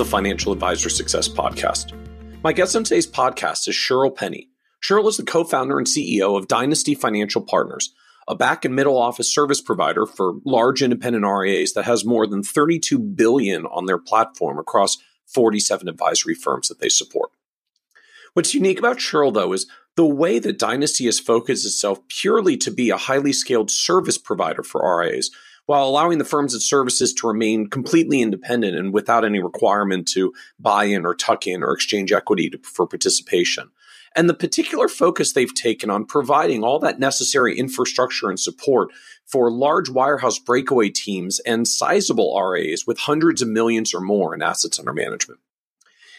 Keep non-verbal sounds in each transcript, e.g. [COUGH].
the Financial Advisor Success Podcast. My guest on today's podcast is Shirl Penney. Shirl is the co founder and CEO of Dynasty Financial Partners, a back and middle office service provider for large independent RIAs that has more than 32 billion on their platform across 47 advisory firms that they support. What's unique about Shirl, though, is the way that Dynasty has focused itself purely to be a highly scaled service provider for RIAs while allowing the firms and services to remain completely independent and without any requirement to buy in or tuck in or exchange equity to, for participation. And the particular focus they've taken on providing all that necessary infrastructure and support for large wirehouse breakaway teams and sizable RAs with hundreds of millions or more in assets under management.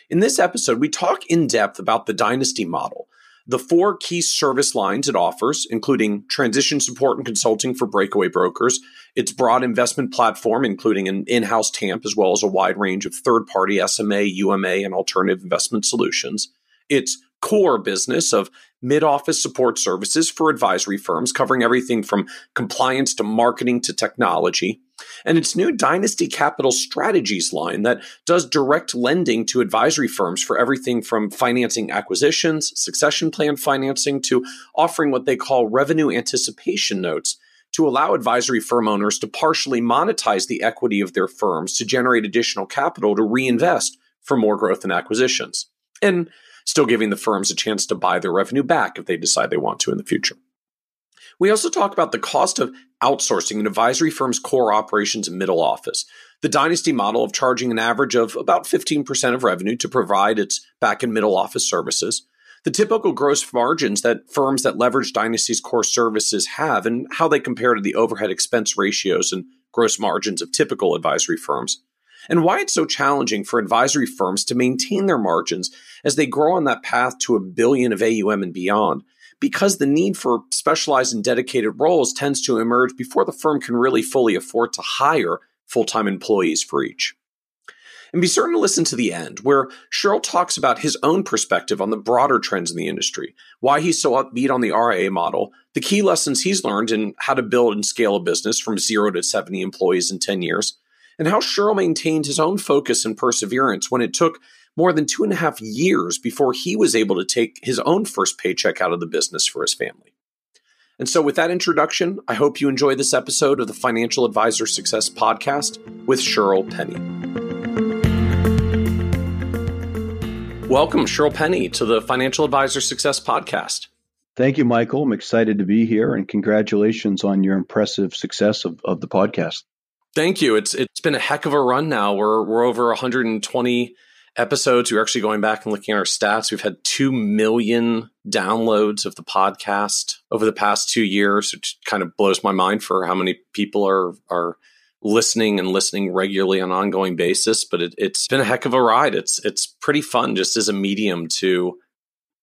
In this episode, we talk in depth about the dynasty model the four key service lines it offers, including transition support and consulting for breakaway brokers, its broad investment platform, including an in house TAMP, as well as a wide range of third party SMA, UMA, and alternative investment solutions, its core business of mid office support services for advisory firms, covering everything from compliance to marketing to technology, and its new Dynasty Capital Strategies line that does direct lending to advisory firms for everything from financing acquisitions, succession plan financing, to offering what they call revenue participation notes to allow advisory firm owners to partially monetize the equity of their firms to generate additional capital to reinvest for more growth and acquisitions. And still giving the firms a chance to buy their revenue back if they decide they want to in the future. We also talk about the cost of outsourcing an advisory firm's core operations and middle office, the dynasty model of charging an average of about 15% of revenue to provide its back and middle office services, the typical gross margins that firms that leverage Dynasty's core services have, and how they compare to the overhead expense ratios and gross margins of typical advisory firms, and why it's so challenging for advisory firms to maintain their margins as they grow on that path to a billion of AUM and beyond, because the need for specialized and dedicated roles tends to emerge before the firm can really fully afford to hire full time employees for each. And be certain to listen to the end, where Shirl talks about his own perspective on the broader trends in the industry, why he's so upbeat on the RIA model, the key lessons he's learned in how to build and scale a business from zero to 70 employees in 10 years, and how Shirl maintained his own focus and perseverance when it took more than two and a half years before he was able to take his own first paycheck out of the business for his family. And so, with that introduction, I hope you enjoy this episode of the Financial Advisor Success Podcast with Shirl Penney. Welcome, Shirl Penney, to the Financial Advisor Success Podcast. Thank you, Michael. I'm excited to be here, and congratulations on your impressive success of, of the podcast. Thank you. It's it's been a heck of a run now. We're we're over 120 episodes. We're actually going back and looking at our stats. We've had 2 million downloads of the podcast over the past two years, which kind of blows my mind for how many people are, are listening and listening regularly on an ongoing basis. But it, has been a heck of a ride. It's, it's pretty fun just as a medium to,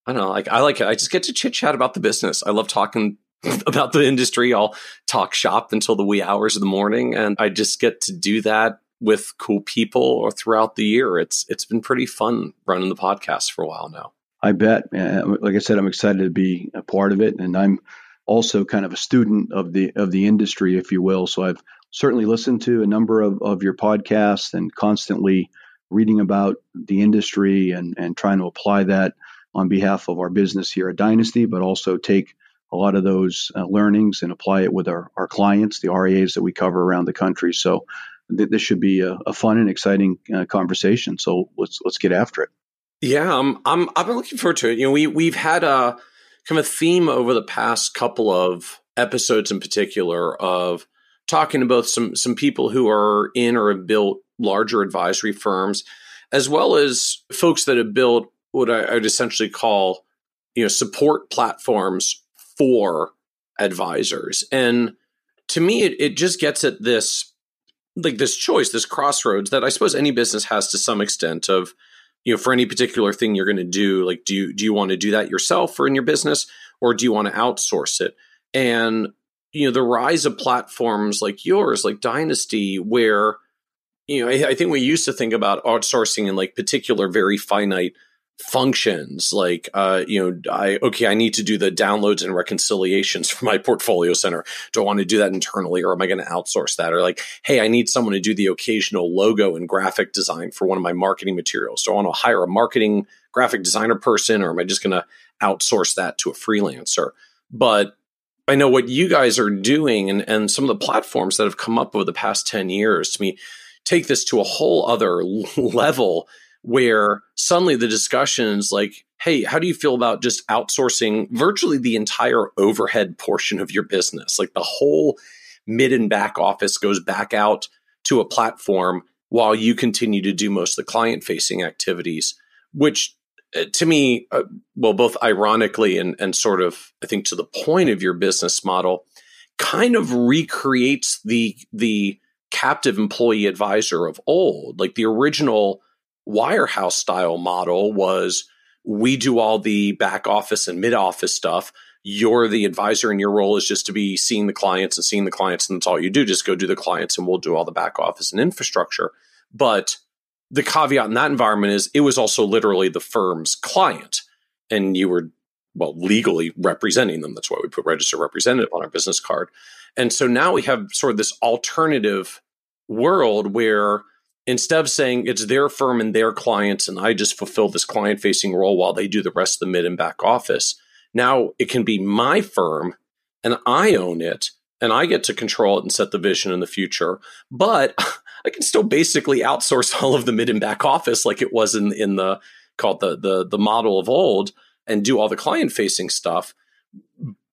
I don't know, like I like it. I just get to chit chat about the business. I love talking [LAUGHS] about the industry. I'll talk shop until the wee hours of the morning. And I just get to do that with cool people or throughout the year. It's it's been pretty fun running the podcast for a while now. I bet. like I said, I'm excited to be a part of it, and I'm also kind of a student of the of the industry, if you will. So I've certainly listened to a number of, of your podcasts and constantly reading about the industry and and trying to apply that on behalf of our business here at Dynasty, but also take a lot of those uh, learnings and apply it with our, our clients, the RIAs that we cover around the country. So th- this should be a, a fun and exciting uh, conversation. So let's let's get after it. Yeah, I'm I'm I've been looking forward to it. You know, we we've had a kind of theme over the past couple of episodes in particular of talking to both some some people who are in or have built larger advisory firms, as well as folks that have built what I, would essentially call you know support platforms for advisors. And to me, it, it just gets at this like this choice, this crossroads that I suppose any business has to some extent of you know, for any particular thing you're going to do, like, do you, do you want to do that yourself or in your business, or do you want to outsource it? And, you know, the rise of platforms like yours, like Dynasty, where, you know, I, I think we used to think about outsourcing in like particular, very finite functions like uh you know i okay i need to do the downloads and reconciliations [LAUGHS] for my portfolio center. Do i want to do that internally or am i going to outsource that? Or like hey i need someone to do the occasional logo and graphic design for one of my marketing materials. Do i want to hire a marketing graphic designer person or am i just going to outsource that to a freelancer? But i know what you guys are doing and and some of the platforms that have come up over the past 10 years to me take this to a whole other [LAUGHS] level where suddenly the discussion is like, hey, how do you feel about just outsourcing virtually the entire overhead portion of your business? Like the whole mid and back office goes back out to a platform while you continue to do most of the client facing activities, which to me, uh, well, both ironically and, and sort of, I think, to the point of your business model, kind of recreates the the captive employee advisor of old, like the original wirehouse style model was we do all the back office and mid office stuff. You're the advisor and your role is just to be seeing the clients and seeing the clients and that's all you do. Just go do the clients and we'll do all the back office and infrastructure. But the caveat in that environment is it was also literally the firm's client and you were well legally representing them that's why we put registered representative on our business card and so now we have sort of this alternative world where instead of saying it's their firm and their clients and I just fulfill this client facing role while they do the rest of the mid and back office, now it can be my firm and I own it and I get to control it and set the vision in the future. But [LAUGHS] I can still basically outsource [LAUGHS] all of the mid and back office like it was in in the called the the the model of old and do all the client facing stuff.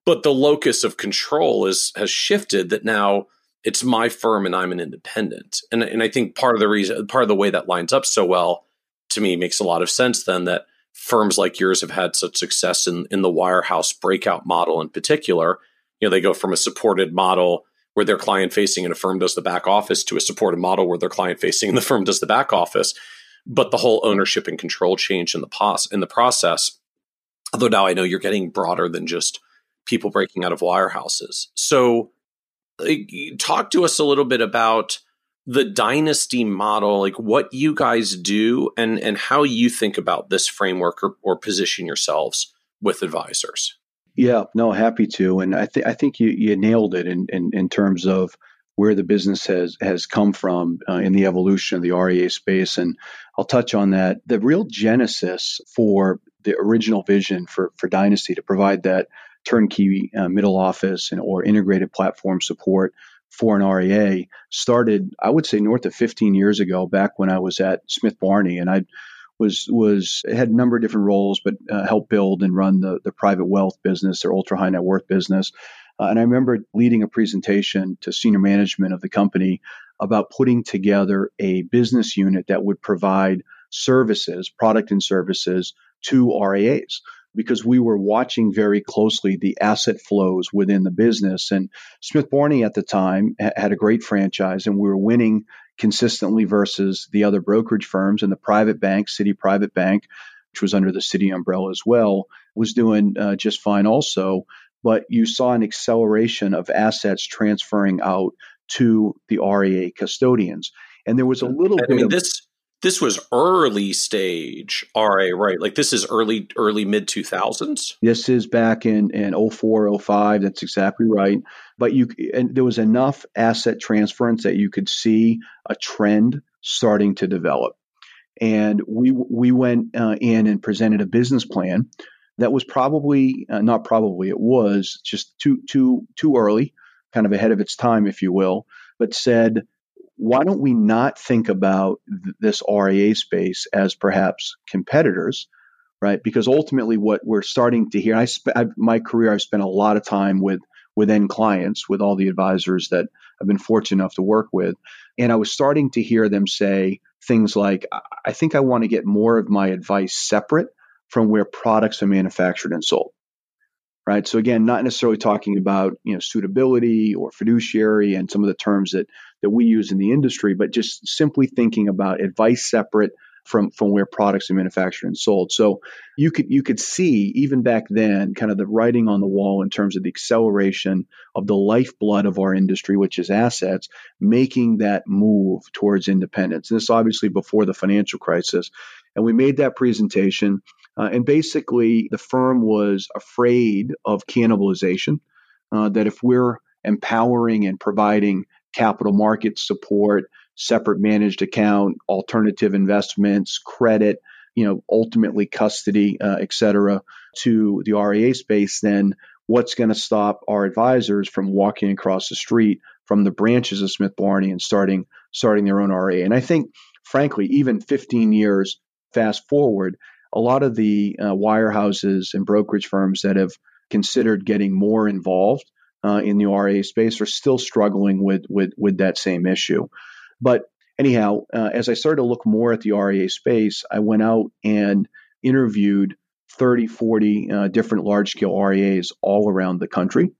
But the locus of control is has shifted that now it's my firm and I'm an independent. And, and I think part of the reason, part of the way that lines up so well to me makes a lot of sense then that firms like yours have had such success in, in the wirehouse breakout model in particular. You know, they go from a supported model where they're client facing and a firm does the back office to a supported model where they're client facing and the firm does the back office. But the whole ownership and control change in the pos in the process. Although now I know you're getting broader than just people breaking out of wirehouses. So talk to us a little bit about the dynasty model like what you guys do and and how you think about this framework or, or position yourselves with advisors yeah no happy to and i think i think you you nailed it in, in in terms of where the business has has come from uh, in the evolution of the RIA space and I'll touch on that. The real genesis for the original vision for for dynasty to provide that turnkey uh, middle office and or integrated platform support for an RIA started, I would say, north of 15 years ago, back when I was at Smith Barney, and I was was had a number of different roles, but uh, helped build and run the the private wealth business, their ultra high net worth business. Uh, and I remember leading a presentation to senior management of the company about putting together a business unit that would provide services, product and services to RIAs because we were watching very closely the asset flows within the business. And Smith Barney at the time had a great franchise, and we were winning consistently versus the other brokerage firms. And the private bank, Citi Private Bank, which was under the Citi umbrella as well, was doing uh, just fine also. But you saw an acceleration of assets transferring out to the RIA custodians. And there was a little I bit mean, of this this was early stage RA, right? Like this is early, early mid 2000s. This is back in, in 04, 05. That's exactly right. But you, and there was enough asset transference that you could see a trend starting to develop. And we, we went uh, in and presented a business plan that was probably, uh, not probably, it was just too, too, too early, kind of ahead of its time, if you will, but said, why don't we not think about th- this RIA space as perhaps competitors, right? Because ultimately, what we're starting to hear, I sp- I've, my career, I've spent a lot of time with with end clients, with all the advisors that I've been fortunate enough to work with, and I was starting to hear them say things like, "I think I want to get more of my advice separate from where products are manufactured and sold." Right? So again, not necessarily talking about you know suitability or fiduciary and some of the terms that that we use in the industry, but just simply thinking about advice separate, from from where products are manufactured and sold. So you could you could see even back then kind of the writing on the wall in terms of the acceleration of the lifeblood of our industry, which is assets, making that move towards independence. And this obviously before the financial crisis. And we made that presentation. Uh, and basically, the firm was afraid of cannibalization, uh, that if we're empowering and providing capital market support, separate managed account, alternative investments, credit, you know, ultimately custody, uh, et cetera, to the RIA space, then what's going to stop our advisors from walking across the street from the branches of Smith Barney and starting starting their own RIA? And I think, frankly, even 15 years fast forward, a lot of the uh, wirehouses and brokerage firms that have considered getting more involved uh, in the RIA space are still struggling with with with that same issue. But anyhow, uh, as I started to look more at the RIA space, I went out and interviewed 30, 40 uh, different large scale RIAs all around the country.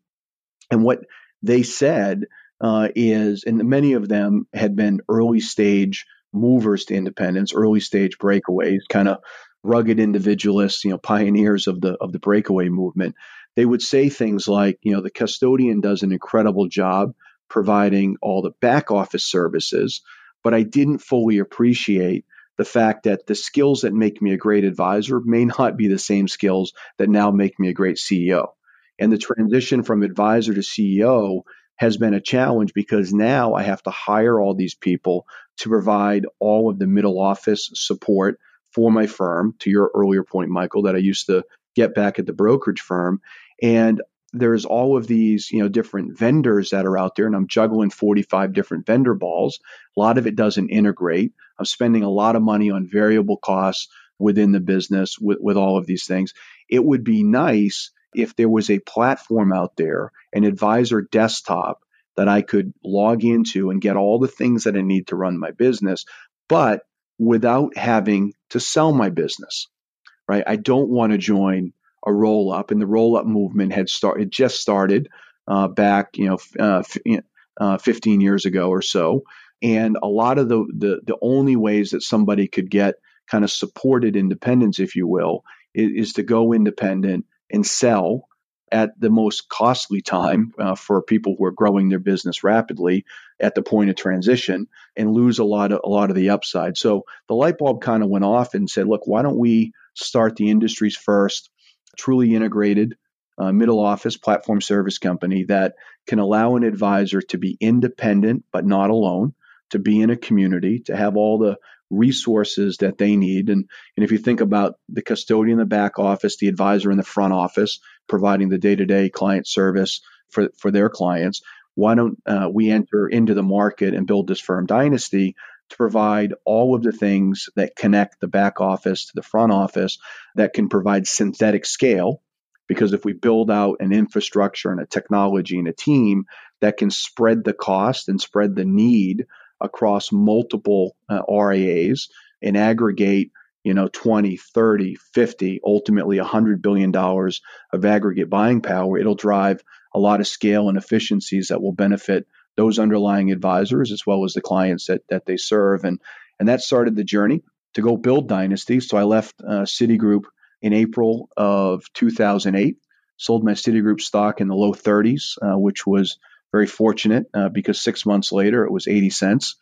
And what they said uh, is, and many of them had been early stage movers to independence, early stage breakaways, kind of rugged individualists, you know, pioneers of the of the breakaway movement. They would say things like, you know, the custodian does an incredible job providing all the back office services, but I didn't fully appreciate the fact that the skills that make me a great advisor may not be the same skills that now make me a great CEO. And the transition from advisor to CEO has been a challenge because now I have to hire all these people to provide all of the middle office support for my firm, to your earlier point, Michael, that I used to get back at the brokerage firm. And there's all of these, you know, different vendors that are out there, and I'm juggling 45 different vendor balls. A lot of it doesn't integrate. I'm spending a lot of money on variable costs within the business with, with all of these things. It would be nice if there was a platform out there, an advisor desktop that I could log into and get all the things that I need to run my business, but without having to sell my business, right? I don't want to join a roll up, and the roll up movement had started just started uh, back, you know, uh, f- uh, 15 years ago or so. And a lot of the, the the only ways that somebody could get kind of supported independence, if you will, is, is to go independent and sell at the most costly time uh, for people who are growing their business rapidly at the point of transition and lose a lot of a lot of the upside. So the light bulb kind of went off and said, look, why don't we start the industry's first truly integrated uh, middle office platform service company that can allow an advisor to be independent but not alone, to be in a community, to have all the resources that they need. And, and if you think about the custodian in the back office, the advisor in the front office, providing the day to day client service for, for their clients, why don't uh, we enter into the market and build this firm dynasty to provide all of the things that connect the back office to the front office that can provide synthetic scale. Because if we build out an infrastructure and a technology and a team that can spread the cost and spread the need across multiple uh, RIAs and aggregate, you know, 20, 30, 50, ultimately $100 billion of aggregate buying power, it'll drive a lot of scale and efficiencies that will benefit those underlying advisors as well as the clients that, that they serve. And, and that started the journey to go build Dynasty. So I left uh, Citigroup in April of 2008, sold my Citigroup stock in the low 30s, uh, which was very fortunate uh, because six months later it was 80 cents.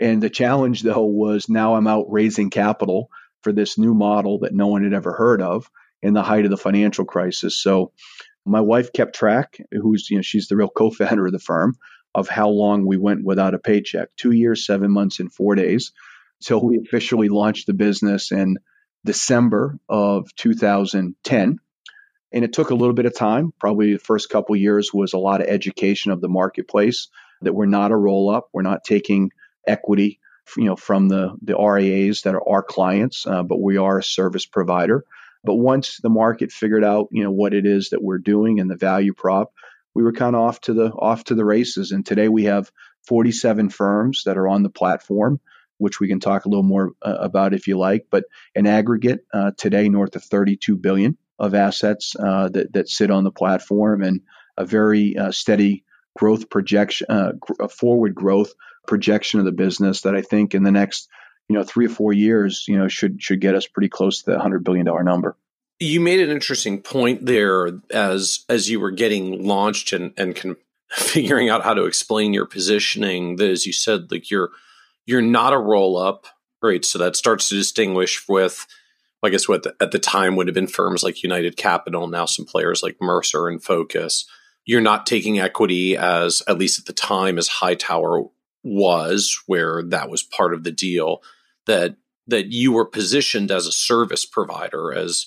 And the challenge, though, was now I'm out raising capital for this new model that no one had ever heard of in the height of the financial crisis. So my wife kept track, who's, you know, she's the real co founder of the firm of how long we went without a paycheck two years, seven months, and four days. So we officially launched the business in December of 2010. And it took a little bit of time. Probably the first couple years was a lot of education of the marketplace that we're not a roll up. We're not taking equity, you know, from the, the RAAs that are our clients, uh, but we are a service provider. But once the market figured out, you know, what it is that we're doing and the value prop, we were kind of off to the off to the races. And today we have 47 firms that are on the platform, which we can talk a little more uh, about if you like. But in aggregate, uh, today north of 32 billion of assets uh, that that sit on the platform, and a very uh, steady growth projection, uh, forward growth projection of the business that I think in the next you know, three or four years, you know, should should get us pretty close to the hundred billion dollar number. You made an interesting point there as as you were getting launched and and con- [LAUGHS] figuring out how to explain your positioning. That, as you said, like you're you're not a roll up, right? So that starts to distinguish with, I guess, what the, at the time would have been firms like United Capital, now some players like Mercer and Focus. You're not taking equity as, at least at the time, as Hightower was, where that was part of the deal. That that you were positioned as a service provider, as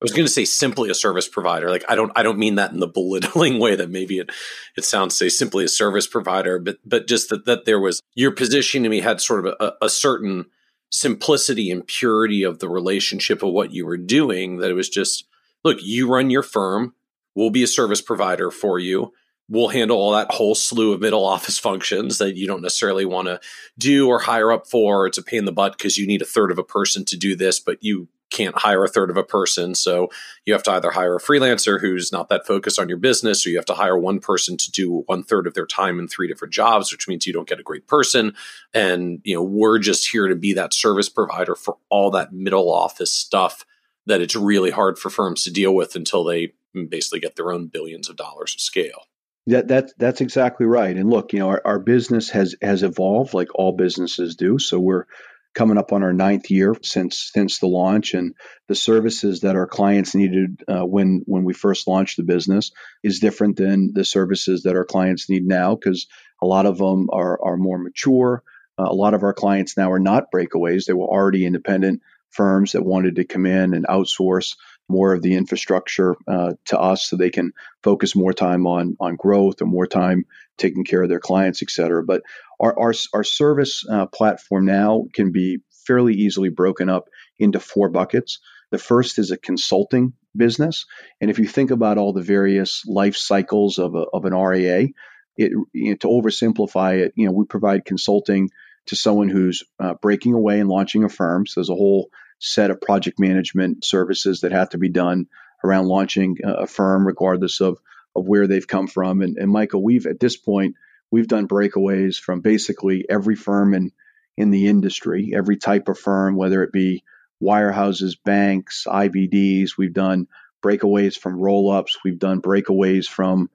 I was going to say simply a service provider. Like I don't I don't mean that in the belittling way that maybe it it sounds say simply a service provider, but but just that that there was your position to me had sort of a, a certain simplicity and purity of the relationship of what you were doing. That it was just look, you run your firm, we'll be a service provider for you. We'll handle all that whole slew of middle office functions that you don't necessarily want to do or hire up for. It's a pain in the butt because you need a third of a person to do this, but you can't hire a third of a person. So you have to either hire a freelancer who's not that focused on your business, or you have to hire one person to do one third of their time in three different jobs, which means you don't get a great person. And, you know, we're just here to be that service provider for all that middle office stuff that it's really hard for firms to deal with until they basically get their own billions of dollars of scale. That, that that's exactly right. And look, you know, our, our business has has evolved like all businesses do. So we're coming up on our ninth year since since the launch, and the services that our clients needed uh, when when we first launched the business is different than the services that our clients need now because a lot of them are are more mature. Uh, a lot of our clients now are not breakaways; they were already independent firms that wanted to come in and outsource more of the infrastructure uh, to us so they can focus more time on on growth or more time taking care of their clients, et cetera. But our, our, our service uh, platform now can be fairly easily broken up into four buckets. The first is a consulting business. And if you think about all the various life cycles of, a, of an RIA, it, you know, to oversimplify it, you know, we provide consulting to someone who's uh, breaking away and launching a firm. So there's a whole set of project management services that have to be done around launching a firm, regardless of, of where they've come from. And, and Michael, we've at this point we've done breakaways from basically every firm in in the industry, every type of firm, whether it be wirehouses, banks, IBDs. We've done breakaways from roll ups. We've done breakaways from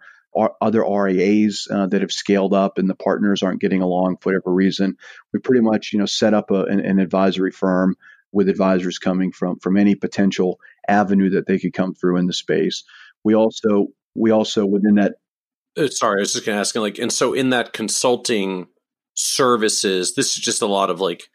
other RIAs uh, that have scaled up and the partners aren't getting along for whatever reason. We pretty much, you know, set up a, an, an, advisory firm with advisors coming from from any potential avenue that they could come through in the space. We also we also within that uh, sorry, I was just going to ask, like, and so in that consulting services, this is just a lot of like,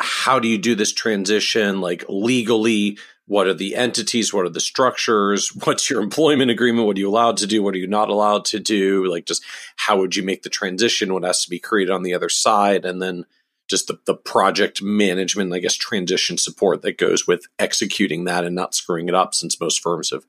how do you do this transition? Like legally, what are the entities? What are the structures? [LAUGHS] What's your employment agreement? What are you allowed to do? What are you not allowed to do? Like, just how would you make the transition? What has to be created on the other side? And then just the, the project management, I guess, transition support that goes with executing that and not screwing it up, since most firms have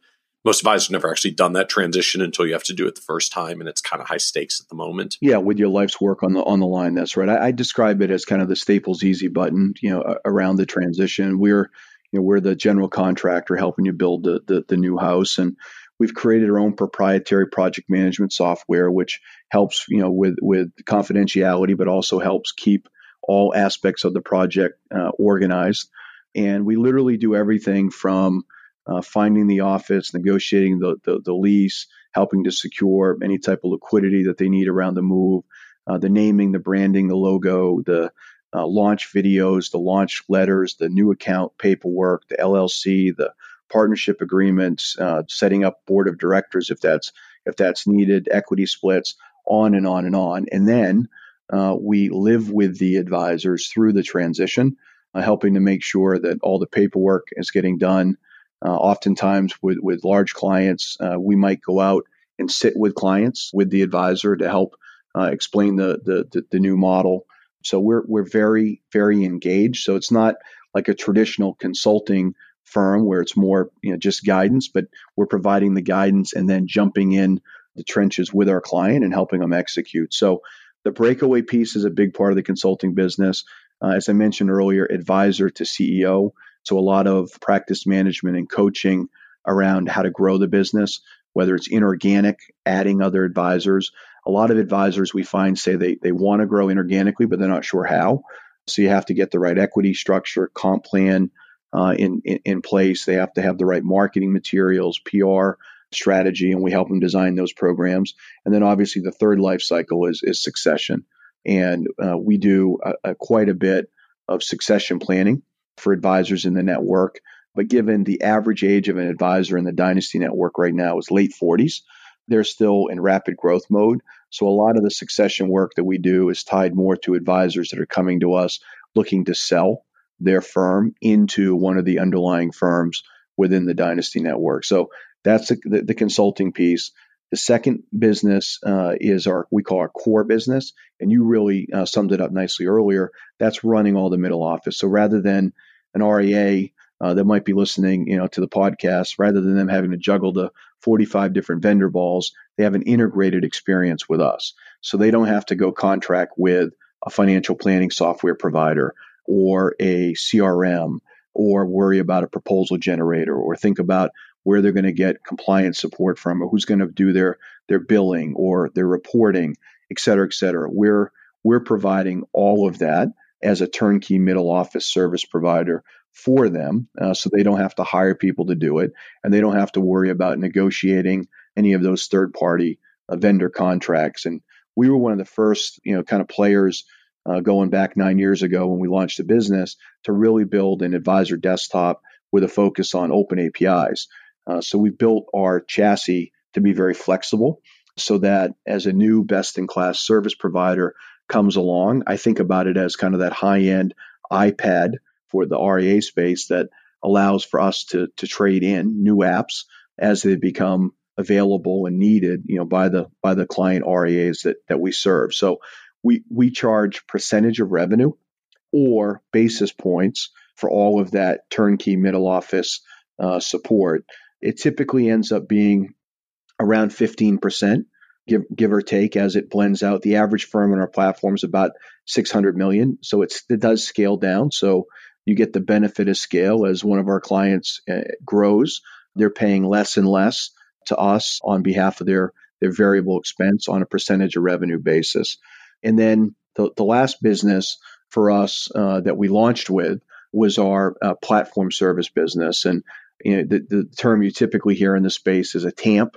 most advisors never actually done that transition until you have to do it the first time, and it's kind of high stakes at the moment. Yeah, with your life's work on the on the line, that's right. I, I describe it as kind of the Staples easy button, you know, around the transition. We're you know we're the general contractor helping you build the, the, the new house, and we've created our own proprietary project management software, which helps you know with with confidentiality, but also helps keep all aspects of the project uh, organized. And we literally do everything from uh, finding the office, negotiating the, the, the, lease, helping to secure any type of liquidity that they need around the move, uh, the naming, the branding, the logo, the uh, launch videos, the launch letters, the new account paperwork, the LLC, the partnership agreements, uh, setting up board of directors if that's if that's needed, equity splits, on and on and on, and then uh, we live with the advisors through the transition, uh, helping to make sure that all the paperwork is getting done uh, oftentimes, with, with large clients, uh, we might go out and sit with clients with the advisor to help uh, explain the, the, the, the, new model. So we're, we're very, very engaged. So it's not like a traditional consulting firm where it's more you know, just guidance, but we're providing the guidance and then jumping in the trenches with our client and helping them execute. So the breakaway piece is a big part of the consulting business. Uh, as I mentioned earlier, advisor to CEO. So a lot of practice management and coaching around how to grow the business, whether it's inorganic, adding other advisors. A lot of advisors we find say they, they want to grow inorganically, but they're not sure how. So you have to get the right equity structure, comp plan uh, in, in, in place. They have to have the right marketing materials, PR strategy, and we help them design those programs. And then obviously the third life cycle is is succession, and uh, we do a, a, quite a bit of succession planning for advisors in the network. But given the average age of an advisor in the Dynasty Network right now is late 40s, they're still in rapid growth mode. So a lot of the succession work that we do is tied more to advisors that are coming to us looking to sell their firm into one of the underlying firms within the Dynasty Network. So that's the, the, the consulting piece. The second business uh, is our we call our core business, and you really uh, summed it up nicely earlier. That's running all the middle office. So rather than an RIA uh, that might be listening, you know, to the podcast, rather than them having to juggle the 45 different vendor balls, they have an integrated experience with us. So they don't have to go contract with a financial planning software provider or a CRM or worry about a proposal generator or think about where they're going to get compliance support from or who's going to do their their billing or their reporting, et cetera, et cetera. We're we're providing all of that as a turnkey middle office service provider for them uh, so they don't have to hire people to do it and they don't have to worry about negotiating any of those third party uh, vendor contracts and we were one of the first you know kind of players uh, going back nine years ago when we launched the business to really build an advisor desktop with a focus on open apis uh, so we built our chassis to be very flexible so that as a new best in class service provider comes along i think about it as kind of that high end ipad for the RIA space that allows for us to to trade in new apps as they become available and needed, you know, by the by the client RIAs that that we serve. So we we charge percentage of revenue or basis points for all of that turnkey middle office uh, support. It typically ends up being around 15%, give, give or take, as it blends out. The average firm on our platform is about 600 million. So it does scale down. So you get the benefit of scale as one of our clients uh, grows. They're paying less and less to us on behalf of their, their variable expense on a percentage of revenue basis. And then the, the last business for us uh, that we launched with was our uh, platform service business. And you know, the, the term you typically hear in the space is a TAMP,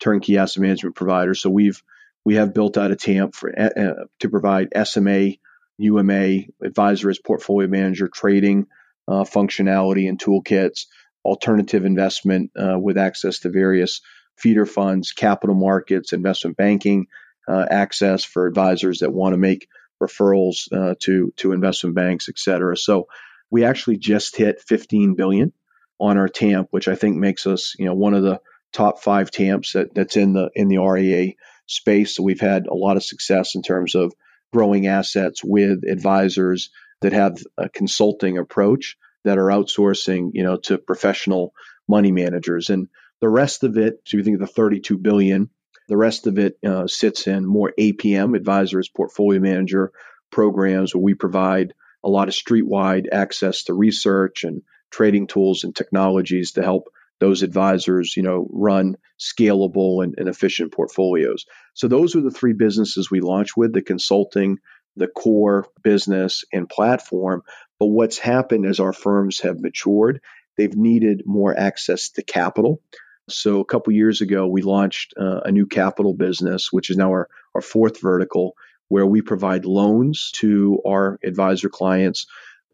turnkey asset management provider. So we've we have built out a TAMP for, uh, to provide SMA UMA, advisor as portfolio manager, trading uh, functionality and toolkits, alternative investment uh, with access to various feeder funds, capital markets, investment banking uh, access for advisors that want to make referrals uh, to to investment banks, et cetera. So we actually just hit 15 billion on our TAMP, which I think makes us, you know, one of the top five TAMPs that, that's in the in the RIA space. So we've had a lot of success in terms of growing assets with advisors that have a consulting approach that are outsourcing, you know, to professional money managers. And the rest of it, so you think of the 32 billion, the rest of it uh, sits in more APM, advisors, portfolio manager programs, where we provide a lot of streetwide access to research and trading tools and technologies to help those advisors, you know, run scalable and, and efficient portfolios. So those are the three businesses we launched with: the consulting, the core business, and platform. But what's happened as our firms have matured, they've needed more access to capital. So a couple years ago, we launched uh, a new capital business, which is now our, our fourth vertical, where we provide loans to our advisor clients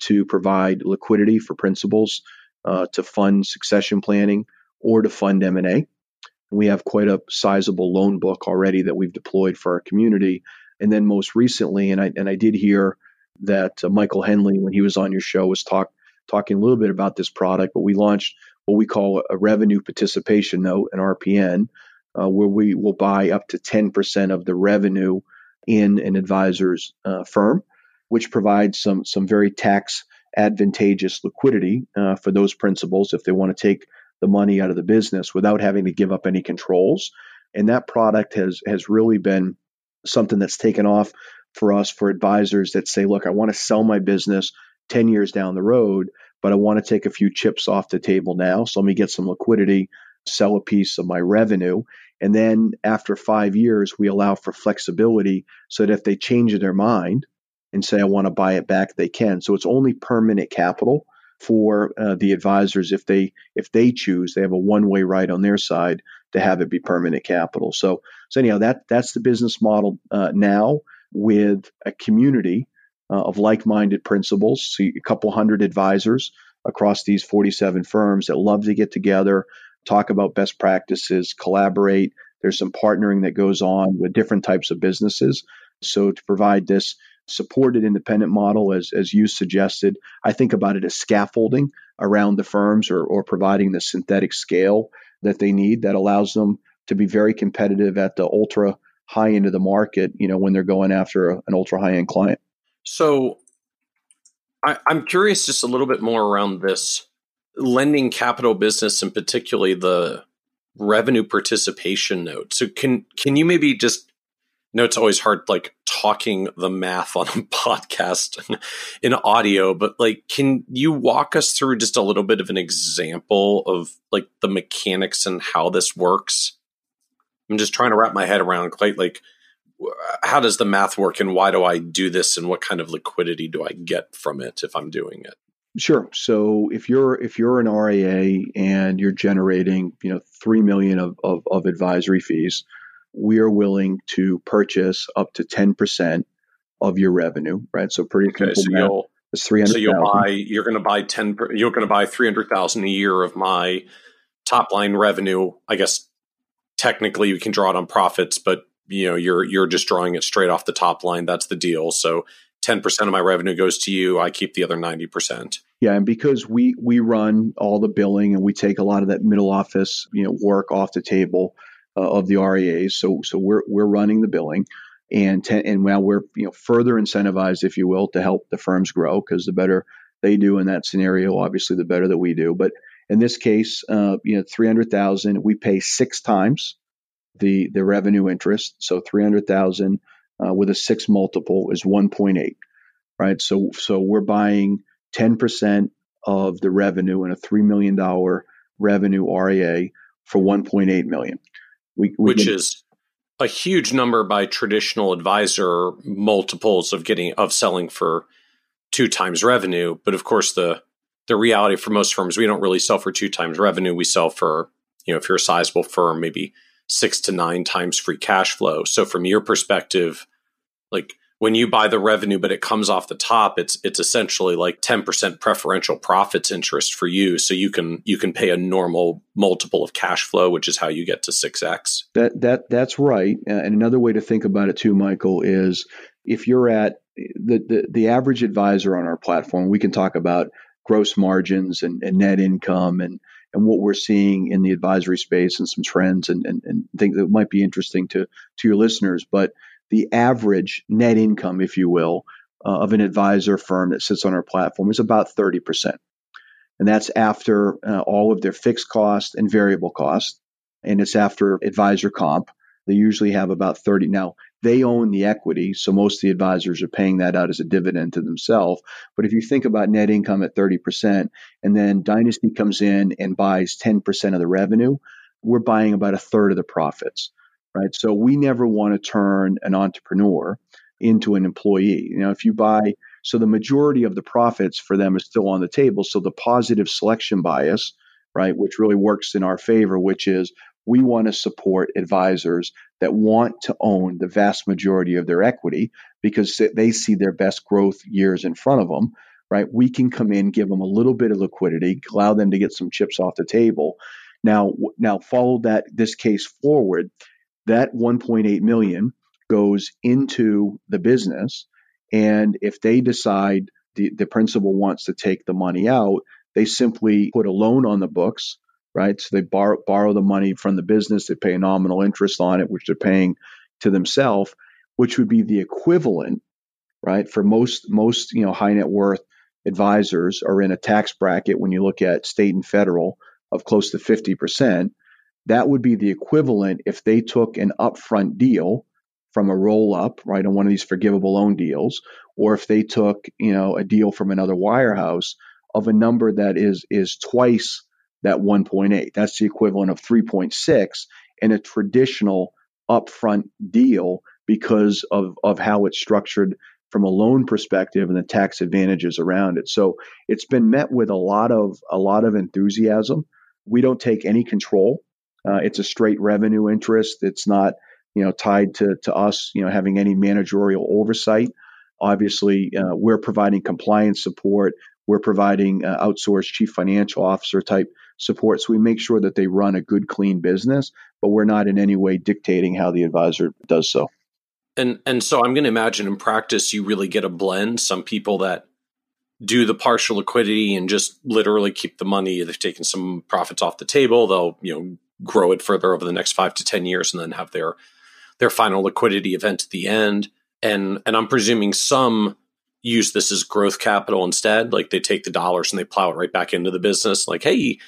to provide liquidity for principals uh, to fund succession planning or to fund M&A. We have quite a sizable loan book already that we've deployed for our community. And then most recently, and I and I did hear that uh, Michael Henley, when he was on your show, was talk talking a little bit about this product. But we launched what we call a revenue participation note, an RPN, uh, where we will buy up to 10% of the revenue in an advisor's uh, firm, which provides some some very tax advantageous liquidity uh, for those principals if they want to take the money out of the business without having to give up any controls. And that product has has really been something that's taken off for us for advisors that say, look, I want to sell my business 10 years down the road, but I want to take a few chips off the table now. So let me get some liquidity, sell a piece of my revenue. And then after five years, we allow for flexibility so that if they change their mind and say, I want to buy it back, they can. So it's only permanent capital for uh, the advisors if they if they choose they have a one way right on their side to have it be permanent capital. So so anyhow that that's the business model uh, now with a community uh, of like minded principals so a couple hundred advisors across these 47 firms that love to get together talk about best practices collaborate. There's some partnering that goes on with different types of businesses. So to provide this supported independent model, as, as you suggested. I think about it as scaffolding around the firms or, or providing the synthetic scale that they need that allows them to be very competitive at the ultra high end of the market, you know, when they're going after a, an ultra high end client. So I, I'm curious just a little bit more around this lending capital business and particularly the revenue participation note. So can can you maybe just know it's always hard like talking the math on a [LAUGHS] podcast in audio but like can you walk us through just a little bit of an example of like the mechanics and how this works i'm just trying to wrap my head around quite like how does the math work and why do i do this and what kind of liquidity do i get from it if i'm doing it Sure. So if you're if you're an RIA and you're generating you know three million of, of, of advisory fees, we are willing to purchase up to 10% of your revenue, right? So pretty okay, simple so math. You'll, it's 300, so you'll buy, you're going to buy 10, you're going to buy 300,000 a year of my top line revenue. I guess technically you can draw it on profits, but you know, you're, you're just drawing it straight off the top line. That's the deal. So 10% of my revenue goes to you. I keep the other 90%. Yeah, and because we we run all the billing and we take a lot of that middle office, you know, work off the table, uh, of the RIAs. So so we're we're running the billing, and te- and while we're you know further incentivized, if you will, to help the firms grow because the better they do in that scenario, obviously the better that we do. But in this case, uh, you know, three hundred thousand, we pay six times the the revenue interest. So three hundred thousand uh, with a six multiple is one point eight, right? So so we're buying ten percent of the revenue in a three million dollar revenue RIA for one point eight million. We, we which is a huge number by traditional advisor multiples of getting of selling for two times revenue. But of course, the the reality for most firms, we don't really sell for two times revenue. We sell for you know if you're a sizable firm, maybe six to nine times free cash flow. So from your perspective, like when you buy the revenue but it comes off the top it's it's essentially like 10% preferential profits interest for you. So you can you can pay a normal multiple of cash flow which is how you get to 6x that that that's right. And another way to think about it too michael is if you're at the the, the average advisor on our platform we can talk about gross margins and, and net income and and what we're seeing in the advisory space and some trends and, and, and things that might be interesting to to your listeners. But the average net income, if you will, uh, of an advisor firm that sits on our platform is about 30%. And that's after uh, all of their fixed costs and variable costs. And it's after advisor comp. They usually have about 30. Now, they own the equity, so most of the advisors are paying that out as a dividend to themselves. But if you think about net income at 30%, and then Dynasty comes in and buys 10% of the revenue, we're buying about a third of the profits right? So we never want to turn an entrepreneur into an employee. You know, if you buy, so the majority of the profits for them is still on the table. So the positive selection bias, right, which really works in our favor, which is we want to support advisors that want to own the vast majority of their equity because they see their best growth years in front of them right we can come in give them a little bit of liquidity allow them to get some chips off the table now now follow that this case forward that 1.8 million goes into the business. And if they decide the, the principal wants to take the money out they simply put a loan on the books right? So they borrow, borrow the money from the business they pay a nominal interest on it which they're paying to themselves which would be the equivalent right? For most most you know high net worth advisors are in a tax bracket when you look at state and federal of close to 50% that would be the equivalent if they took an upfront deal from a roll up, right, on one of these forgivable loan deals, or if they took, you know, a deal from another wirehouse of a number that is is twice that 1.8. That's the equivalent of 3.6 in a traditional upfront deal because of, of how it's structured from a loan perspective and the tax advantages around it. So it's been met with a lot of a lot of enthusiasm. We don't take any control. Uh, it's a straight revenue interest. It's not you know tied to to us you know having any managerial oversight. Obviously, uh, we're providing compliance support. We're providing uh, outsourced chief financial officer type support. So we make sure that they run a good, clean business, but we're not in any way dictating how the advisor does so. And and so I'm going to imagine in practice you really get a blend. Some people that do the partial liquidity and just literally keep the money. They've taken some profits off the table. They'll you know grow it further over the next five to ten years, and then have their their final liquidity event at the end. And and I'm presuming some use this as growth capital instead. Like they take the dollars and they plow it right back into the business. Like, hey,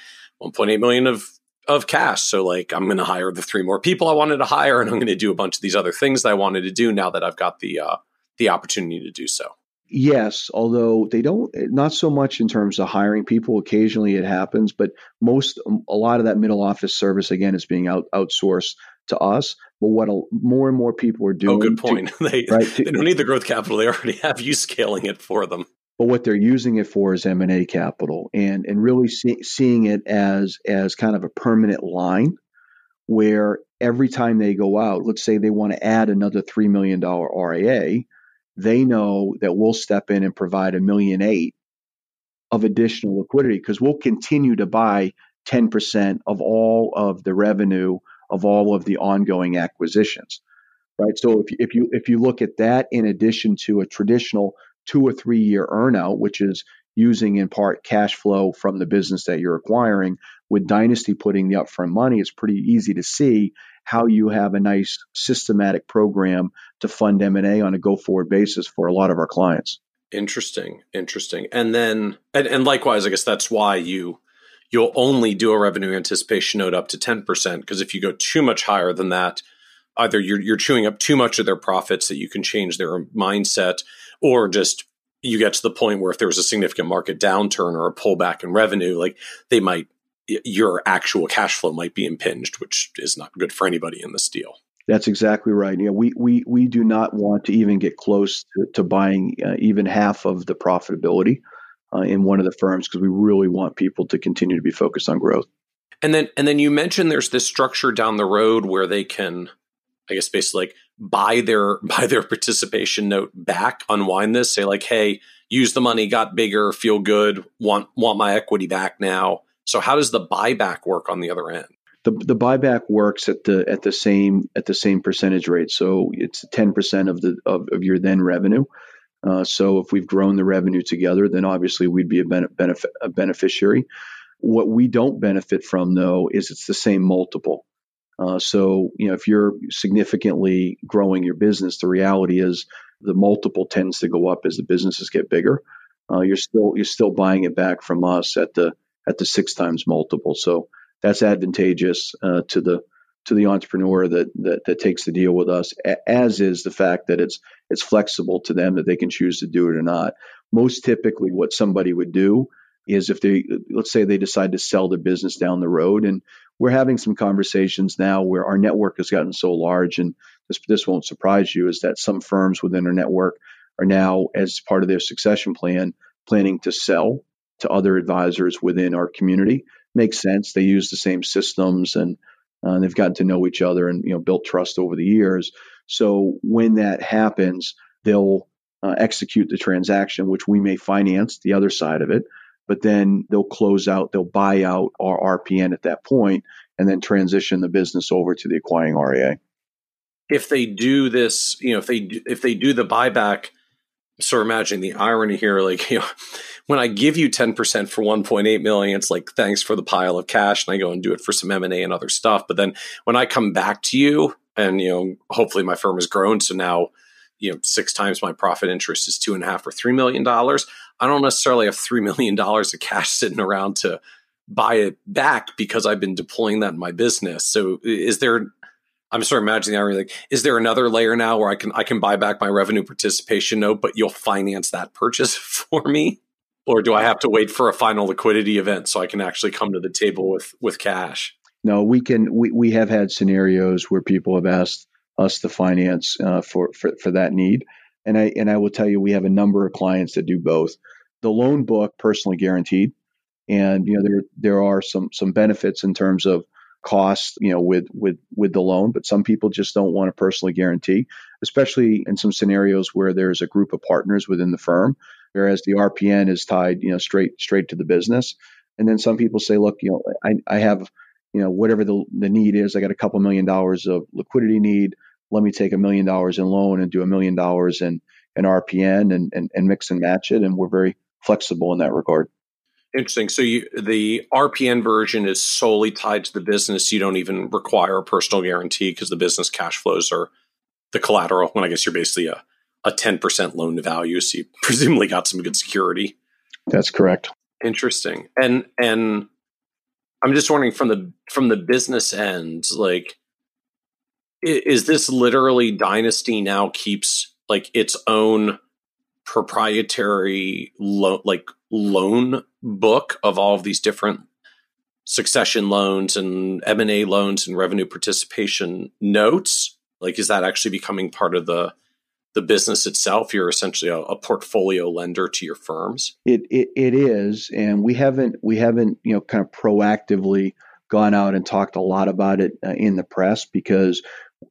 1.8 million of of cash. So like I'm going to hire the three more people I wanted to hire, and I'm going to do a bunch of these other things that I wanted to do now that I've got the uh, the opportunity to do so. Yes, although they don't, eh, not so much in terms of hiring people. Occasionally it happens, but most, um, a lot of that middle office service again is being out, outsourced to us. But what a, more and more people are doing. Oh, good point. To, [LAUGHS] they, right, to, they don't need the growth capital; they already have you scaling it for them but what they're using it for is M&A capital and and really see, seeing it as as kind of a permanent line where every time they go out let's say they want to add another 3 million dollar RIA they know that we'll step in and provide a million eight of additional liquidity because we'll continue to buy 10% of all of the revenue of all of the ongoing acquisitions right so if, if you if you look at that in addition to a traditional two or three year earnout, which is using in part cash flow from the business that you're acquiring. With Dynasty putting the upfront money, it's pretty easy to see how you have a nice systematic program to fund M&A on a go forward basis for a lot of our clients. Interesting, interesting. And then and, and likewise, I guess that's why you you'll only do a revenue participation note up to 10% because if you go too much higher than that, either you're, you're chewing up too much of their profits that you can change their mindset or just you get to the point where if there was a significant market downturn or a pullback in revenue, like they might, your actual cash flow might be impinged, which is not good for anybody in this deal. That's exactly right. You know, we we we do not want to even get close to, to buying uh, even half of the profitability uh, in one of the firms because we really want people to continue to be focused on growth. And then and then you mentioned there's this structure down the road where they can, I guess, basically like buy their [LAUGHS] buy their participation note back, unwind this, say like, hey, use the money, got bigger, feel good, want want my equity back now. So how does the buyback work on the other end? The, the buyback works at the at the same at the same percentage rate. So it's ten percent of the of, of your then revenue. Uh, so if we've grown the revenue together, then obviously we'd be a, benef- a beneficiary. What we don't benefit from though is it's the same multiple. Uh, so, you know, if you're significantly growing your business, the reality is the multiple tends to go up as the businesses get bigger. Uh, you're still you're still buying it back from us at the at the six times multiple. So that's advantageous uh, to the to the entrepreneur that, that that takes the deal with us. As is the fact that it's it's flexible to them that they can choose to do it or not. Most typically, what somebody would do is if they let's say they decide to sell their business down the road and we're having some conversations now where our network has gotten so large and this this won't surprise you is that some firms within our network are now as part of their succession plan planning to sell to other advisors within our community. Makes sense. They use the same systems and uh, they've gotten to know each other and you know built trust over the years. So when that happens they'll uh, execute the transaction which we may finance the other side of it but then they'll close out, they'll buy out our RPN at that point, and then transition the business over to the acquiring RIA. If they do this, you know, if they if they do the buyback, so imagine the irony here, like [LAUGHS] you know, when I give you ten percent for one point eight million, it's like thanks for the pile of cash, and I go and do it for some M and A and other stuff. But then when I come back to you, and you know, hopefully my firm has grown, so now you know six times my profit interest is two and a half or three million dollars i don't necessarily have three million dollars of cash [LAUGHS] sitting around to buy it back because i've been deploying that in my business so is there i'm sort of imagining irony like is there another layer now where i can i can buy back my revenue participation note but you'll finance that purchase [LAUGHS] for me or do i have to wait for a final liquidity event so i can actually come to the table with with cash no we can we, we have had scenarios where people have asked us to finance uh, for, for for that need. And I and I will tell you, we have a number of clients that do both. The loan book, personally guaranteed, and you know there there are some some benefits in terms of cost, you know, with with with the loan, but some people just don't want to personally guarantee, especially in some scenarios where there's a group of partners within the firm, whereas the RPN is tied, you know, straight straight to the business. And then some people say, look, you know, I, I have, you know, whatever the, the need is, I got a couple million dollars of liquidity need. Let me take a million dollars in loan and do a million dollars in, in RPN and, and, and mix and match it. And we're very flexible in that regard. Interesting. So you, the RPN version is solely tied to the business. You don't even require a personal guarantee because the business cash flows are the collateral. When I guess you're basically a, a 10% loan to value. So you [LAUGHS] presumably got some good security. That's correct. Interesting. And, and I'm just wondering from the, from the business end, like, is this literally Dynasty now keeps like its own proprietary lo- like loan book of all of these different succession loans and M&A loans and revenue participation notes? Like, is that actually becoming part of the the business itself? You're essentially a, a portfolio lender to your firms. It, it it is, and we haven't we haven't you know kind of proactively gone out and talked a lot about it uh, in the press because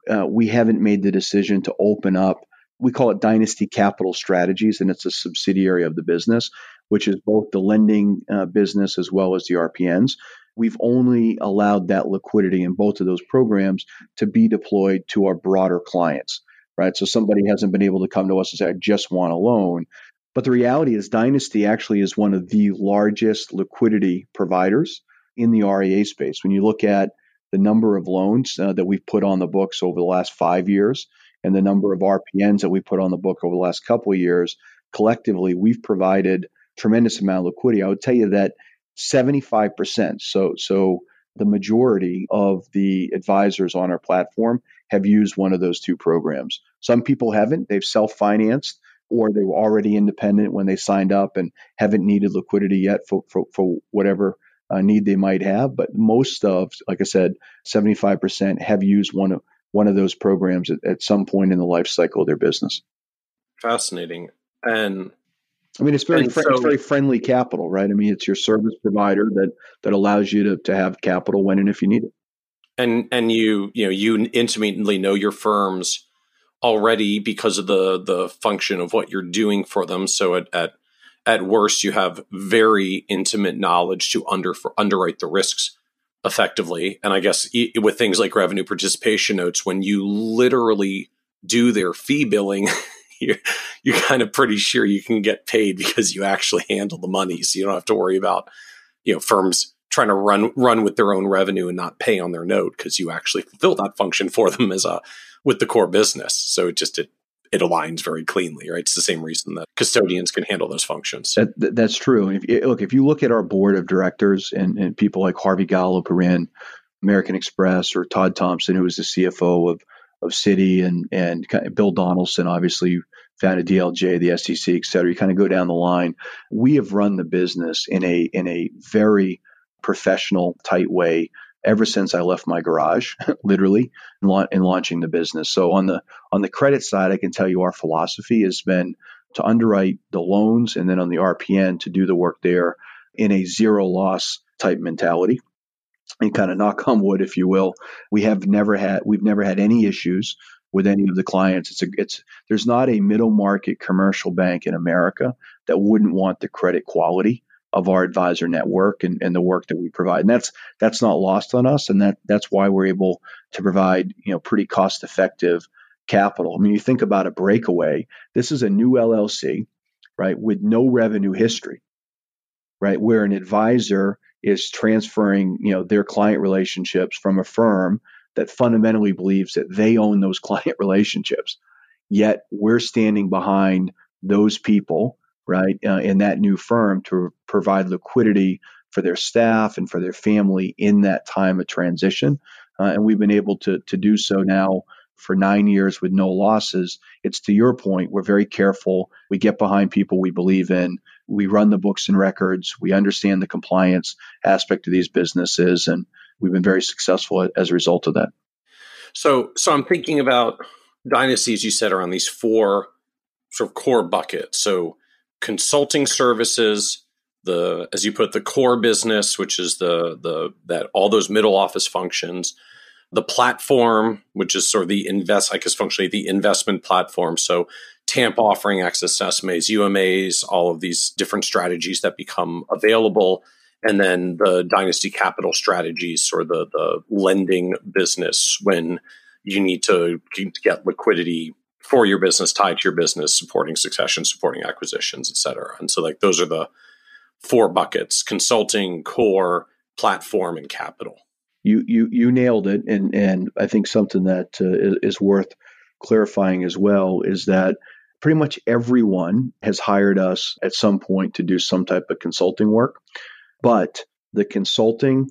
uh, we haven't made the decision to open up. We call it Dynasty Capital Strategies, and it's a subsidiary of the business which is both the lending uh, business as well as the RPNs. We've only allowed that liquidity in both of those programs to be deployed to our broader clients, right? So somebody hasn't been able to come to us and say, I just want a loan. But the reality is, Dynasty actually is one of the largest liquidity providers in the RIA space. When you look at the number of loans uh, that we've put on the books over the last five years and the number of RPNs that we put on the book over the last couple of years, collectively, we've provided tremendous amount of liquidity. I would tell you that 75%, so so the majority of the advisors on our platform have used one of those two programs. Some people haven't, they've self-financed or they were already independent when they signed up and haven't needed liquidity yet for, for, for whatever uh, need they might have. But most of, like I said, 75% have used one of one of those programs at, at some point in the life cycle of their business. Fascinating. And I mean, it's very fr- so, it's very friendly capital, right? I mean, it's your service provider that that allows you to to have capital when and if you need it. And and you you know you intimately know your firms already because of the the function of what you're doing for them. So at at, at worst, you have very intimate knowledge to under for, underwrite the risks effectively. And I guess with things like revenue participation notes, when you literally do their fee billing [LAUGHS] you're, you're kind of pretty sure you can get paid because you actually handle the money. So you don't have to worry about, you know, firms trying to run run with their own revenue and not pay on their note because you actually fulfill that function for them as a with the core business. So it just it it aligns very cleanly, right? It's the same reason that custodians can handle those functions. That, that's true. If look, if you look at our board of directors and, and people like Harvey Golub who ran American Express or Todd Thomson, who was the CFO of of Citi and and Bill Donaldson, obviously founded DLJ, the SEC, et cetera. You kind of go down the line. We have run the business in a in a very professional, tight way ever since I left my garage, [LAUGHS] literally, in, la- in launching the business. So on the on the credit side, I can tell you our philosophy has been to underwrite the loans and then on the RPN to do the work there in a zero loss type mentality and kind of knock on wood, if you will, we have never had we've never had any issues with any of the clients. It's a it's there's not a middle market commercial bank in America that wouldn't want the credit quality of our advisor network and, and the work that we provide. And that's that's not lost on us. And that that's why we're able to provide, you know, pretty cost effective capital. I mean, you think about a breakaway, this is a new LLC, right, with no revenue history, right? Where an advisor is transferring, you know, their client relationships from a firm that fundamentally believes that they own those [LAUGHS] client relationships. Yet we're standing behind those people, right, uh, in that new firm to provide liquidity for their staff and for their family in that time of transition. Uh, and we've been able to, to do so now for nine years with no losses. It's to your point, we're very careful. We get behind people we believe in. We run the books and records. We understand the compliance aspect of these businesses, and we've been very successful as a result of that. So, so I'm thinking about dynasties. You said around these four sort of core buckets. So consulting services, the as you put the core business, which is the the that all those middle office functions, the platform, which is sort of the invest, I guess functionally the investment platform. So TAMP offering access to SMAs, UMAs, all of these different strategies that become available. And then the dynasty capital strategies or the, the lending business when you need to get liquidity for your business, tied to your business, supporting succession, supporting acquisitions, et cetera. And so like those are the four buckets, consulting, core, platform, and capital. You you you nailed it, and and I think something that uh, is, worth clarifying as well is that pretty much everyone has hired us at some point to do some type of consulting work, but the consulting,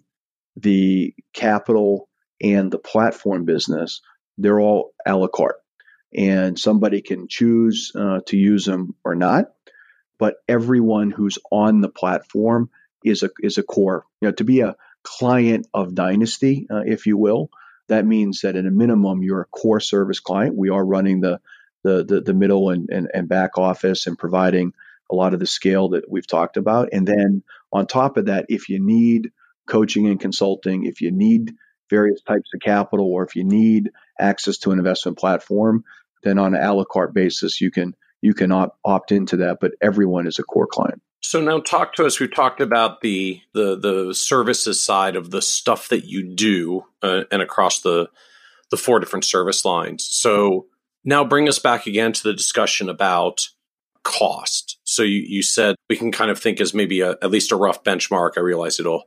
the capital, and the platform business they're all a la carte, and somebody can choose uh, to use them or not. But everyone who's on the platform is a is a core. You know, to be a client of Dynasty, uh, if you will. That means that at a minimum, you're a core service client. We are running the the the, the middle and, and, and back office and providing a lot of the scale that we've talked about. And then on top of that, if you need coaching and consulting, if you need various types of capital, or if you need access to an investment platform, then on an a la carte basis, you can you can opt, opt into that. But everyone is a core client. So now talk to us. We've talked about the the the services side of the stuff that you do, uh, and across the the four different service lines. So now bring us back again to the discussion about cost. So you, you said we can kind of think as maybe a, at least a rough benchmark. I realize it'll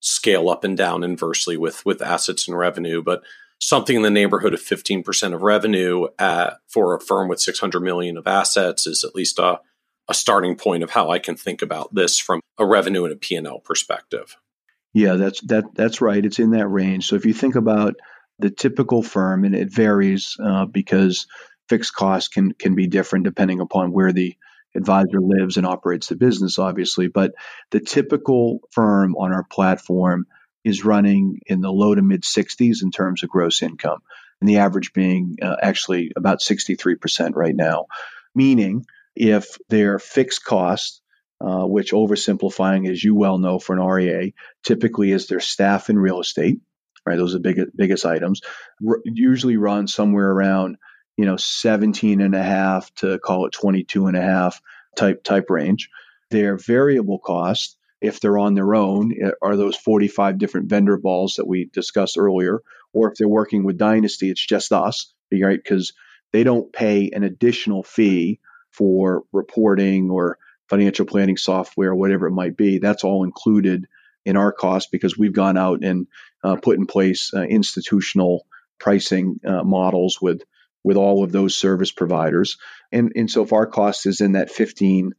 scale up and down inversely with with assets and revenue, but something in the neighborhood of 15% of revenue at, for a firm with 600 million of assets is at least a a starting point of how I can think about this from a revenue and a P&L perspective. Yeah, that's that that's right. It's in that range. So if you think about the typical firm, and it varies uh, because fixed costs can can be different depending upon where the advisor lives and operates the business, obviously. But the typical firm on our platform is running in the low to mid 60s in terms of gross income, and the average being uh, actually about 63% right now. Meaning if their fixed costs, uh, which oversimplifying, as you well know, for an RIA, typically is their staff and real estate, right? Those are the big, biggest items. R- usually run somewhere around, you know, 17 and a half to call it 22 and a half type type range. Their variable costs, if they're on their own, eh, are those 45 different vendor balls that we discussed earlier, or if they're working with Dynasty, it's just us, right? Because they don't pay an additional fee for reporting or financial planning software, whatever it might be. That's all included in our cost because we've gone out and uh, put in place uh, institutional pricing uh, models with with all of those service providers. And, and so if our cost is in that 15%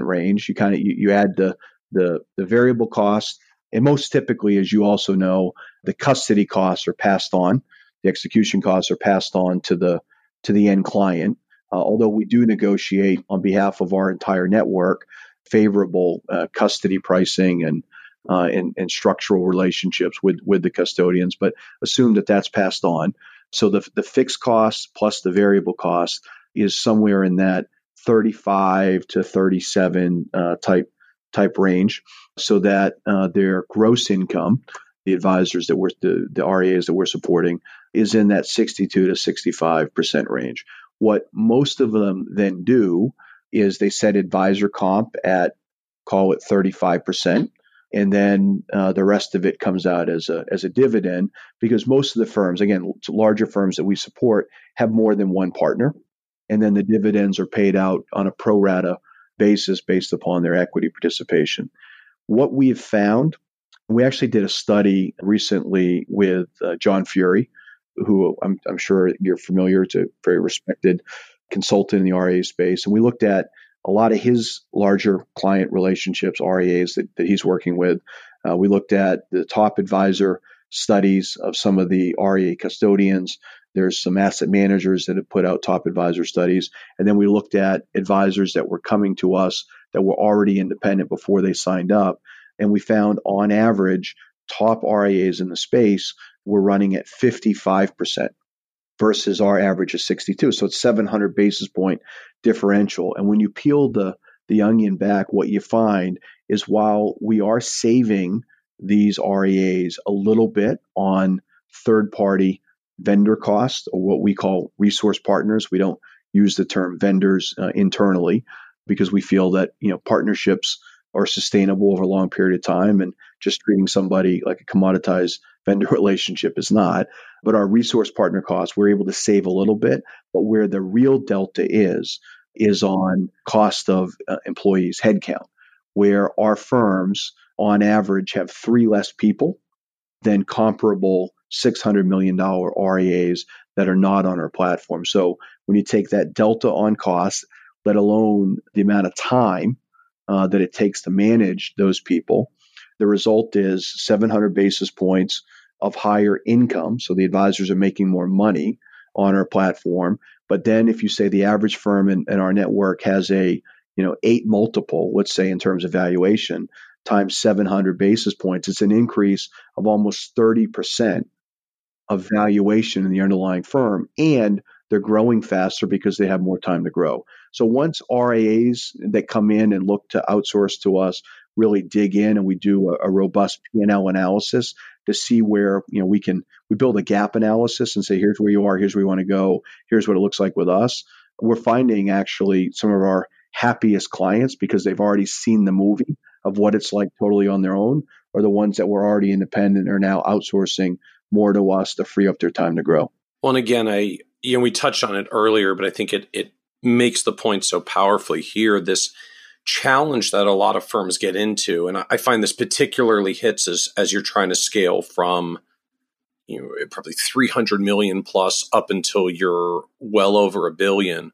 range, you kind of you, you add the, the the variable cost. And most typically, as you also know, the custody costs are passed on, the execution costs are passed on to the to the end client. Uh, although we do negotiate on behalf of our entire network favorable uh, custody pricing and, uh, and, and structural relationships with with the custodians, but assume that that's passed on. So the the fixed cost plus the variable cost is somewhere in that 35 to 37 uh, type type range, so that uh, their gross income, the advisors that we're the, the RIAs that we're supporting, is in that 62 to 65 percent range. What most of them then do is they set advisor comp at call it 35%. And then uh, the rest of it comes out as a, as a dividend because most of the firms, again, larger firms that we support, have more than one partner. And then the dividends are paid out on a pro rata basis based upon their equity participation. What we've found, we actually did a study recently with uh, John Furey, who I'm, I'm sure you're familiar. A very respected consultant in the RIA space. And we looked at a lot of his larger client relationships, RIAs that, that he's working with. Uh, we looked at the top advisor studies of some of the RIA custodians. There's some asset managers that have put out top advisor studies. And then we looked at advisors that were coming to us that were already independent before they signed up. And we found on average, top RIAs in the space were running at 55% versus our average of 62. So it's 700 basis point differential. And when you peel the the onion back, what you find is while we are saving these RIAs a little bit on third party vendor costs or what we call resource partners, we don't use the term vendors uh, internally because we feel that you know partnerships are sustainable over a long period of time and just treating somebody like a commoditized [LAUGHS] vendor relationship is not. But our resource partner costs we're able to save a little bit but where the real delta is is on cost of uh, employees headcount where our firms on average have three less people than comparable $600 million RIAs that are not on our platform. So when you take that delta on cost, let alone the amount of time uh, that it takes to manage those people, the result is 700 basis points of higher income. So the advisors are making more money on our platform. But then if you say the average firm in, in our network has a you know eight multiple, let's say in terms of valuation, times 700 basis points, it's an increase of almost 30% of valuation in the underlying firm. And they're growing faster because they have more time to grow. So once RIAs that come in and look to outsource to us really dig in and we do a, a robust P&L analysis to see where you know we can we build a gap analysis and say here's where you are, here's where you want to go, here's what it looks like with us. We're finding actually some of our happiest clients because they've already seen the movie of what it's like totally on their own are the ones that were already independent are now outsourcing more to us to free up their time to grow. Well, and again, I you know we touched on it earlier, but I think it it makes the point so powerfully here. This challenge that a lot of firms get into, and I find this particularly hits as as you're trying to scale from you know probably 300 million plus up until you're well over a billion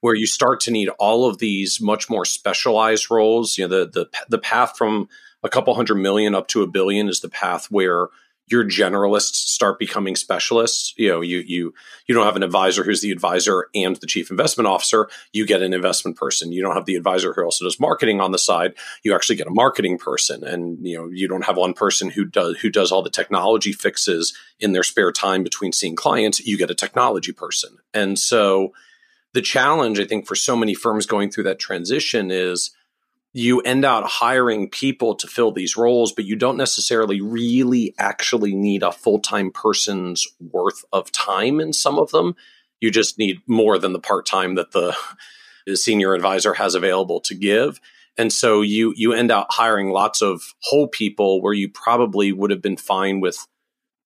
where you start to need all of these much more specialized roles. You know, the the the path from a couple hundred million up to a billion is the path where your generalists start becoming specialists. You know, you you you don't have an advisor who's the advisor and the chief investment officer. You get an investment person. You don't have the advisor who also does marketing on the side. You actually get a marketing person, and you know you don't have one person who does who does all the technology fixes in their spare time between seeing clients. You get a technology person, and so the challenge I think for so many firms going through that transition is you end out hiring people to fill these roles, but you don't necessarily really actually need a full time person's worth of time in some of them. You just need more than the part time that the, senior advisor has available to give. And so you you end up hiring lots of whole people where you probably would have been fine with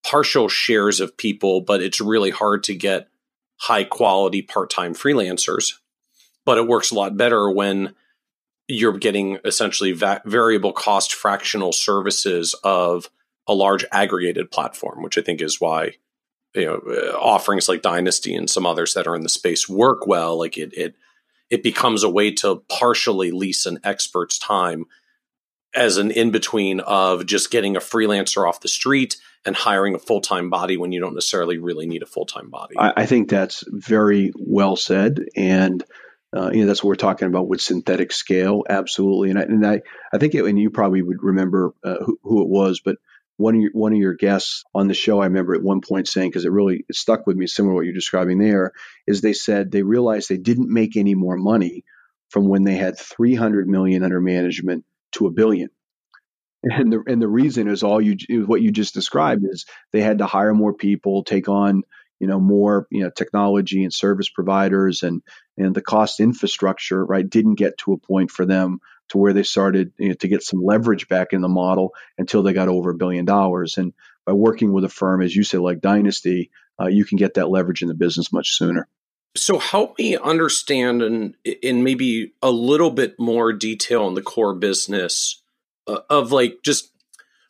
partial shares of people, but it's really hard to get high quality part time freelancers. But it works a lot better when you're getting essentially va- variable cost fractional services of a large aggregated platform, which I think is why you know uh, offerings like Dynasty and some others that are in the space work well. Like it it it becomes a way to partially lease an expert's time as an in between of just getting a freelancer off the street and hiring a full time body when you don't necessarily really need a full time body. I, I, think that's very well said, and uh, you know, that's what we're talking about with synthetic scale. Absolutely. And I, and I, I think, it, and you probably would remember uh, who, who, it was, but one of your, one of your guests on the show, I remember at one point saying, because it really it stuck with me, similar to what you're describing there, is they said they realized they didn't make any more money from when they had 300 million under management to a billion. And the, and the reason is all you, what you just described is they had to hire more people, take on you know more you know technology and service providers and and the cost infrastructure right didn't get to a point for them to where they started you know, to get some leverage back in the model until they got over a billion dollars. And by working with a firm as you say like dynasty uh, you can get that leverage in the business much sooner. So help me understand in, in maybe a little bit more detail in the core business uh, of like just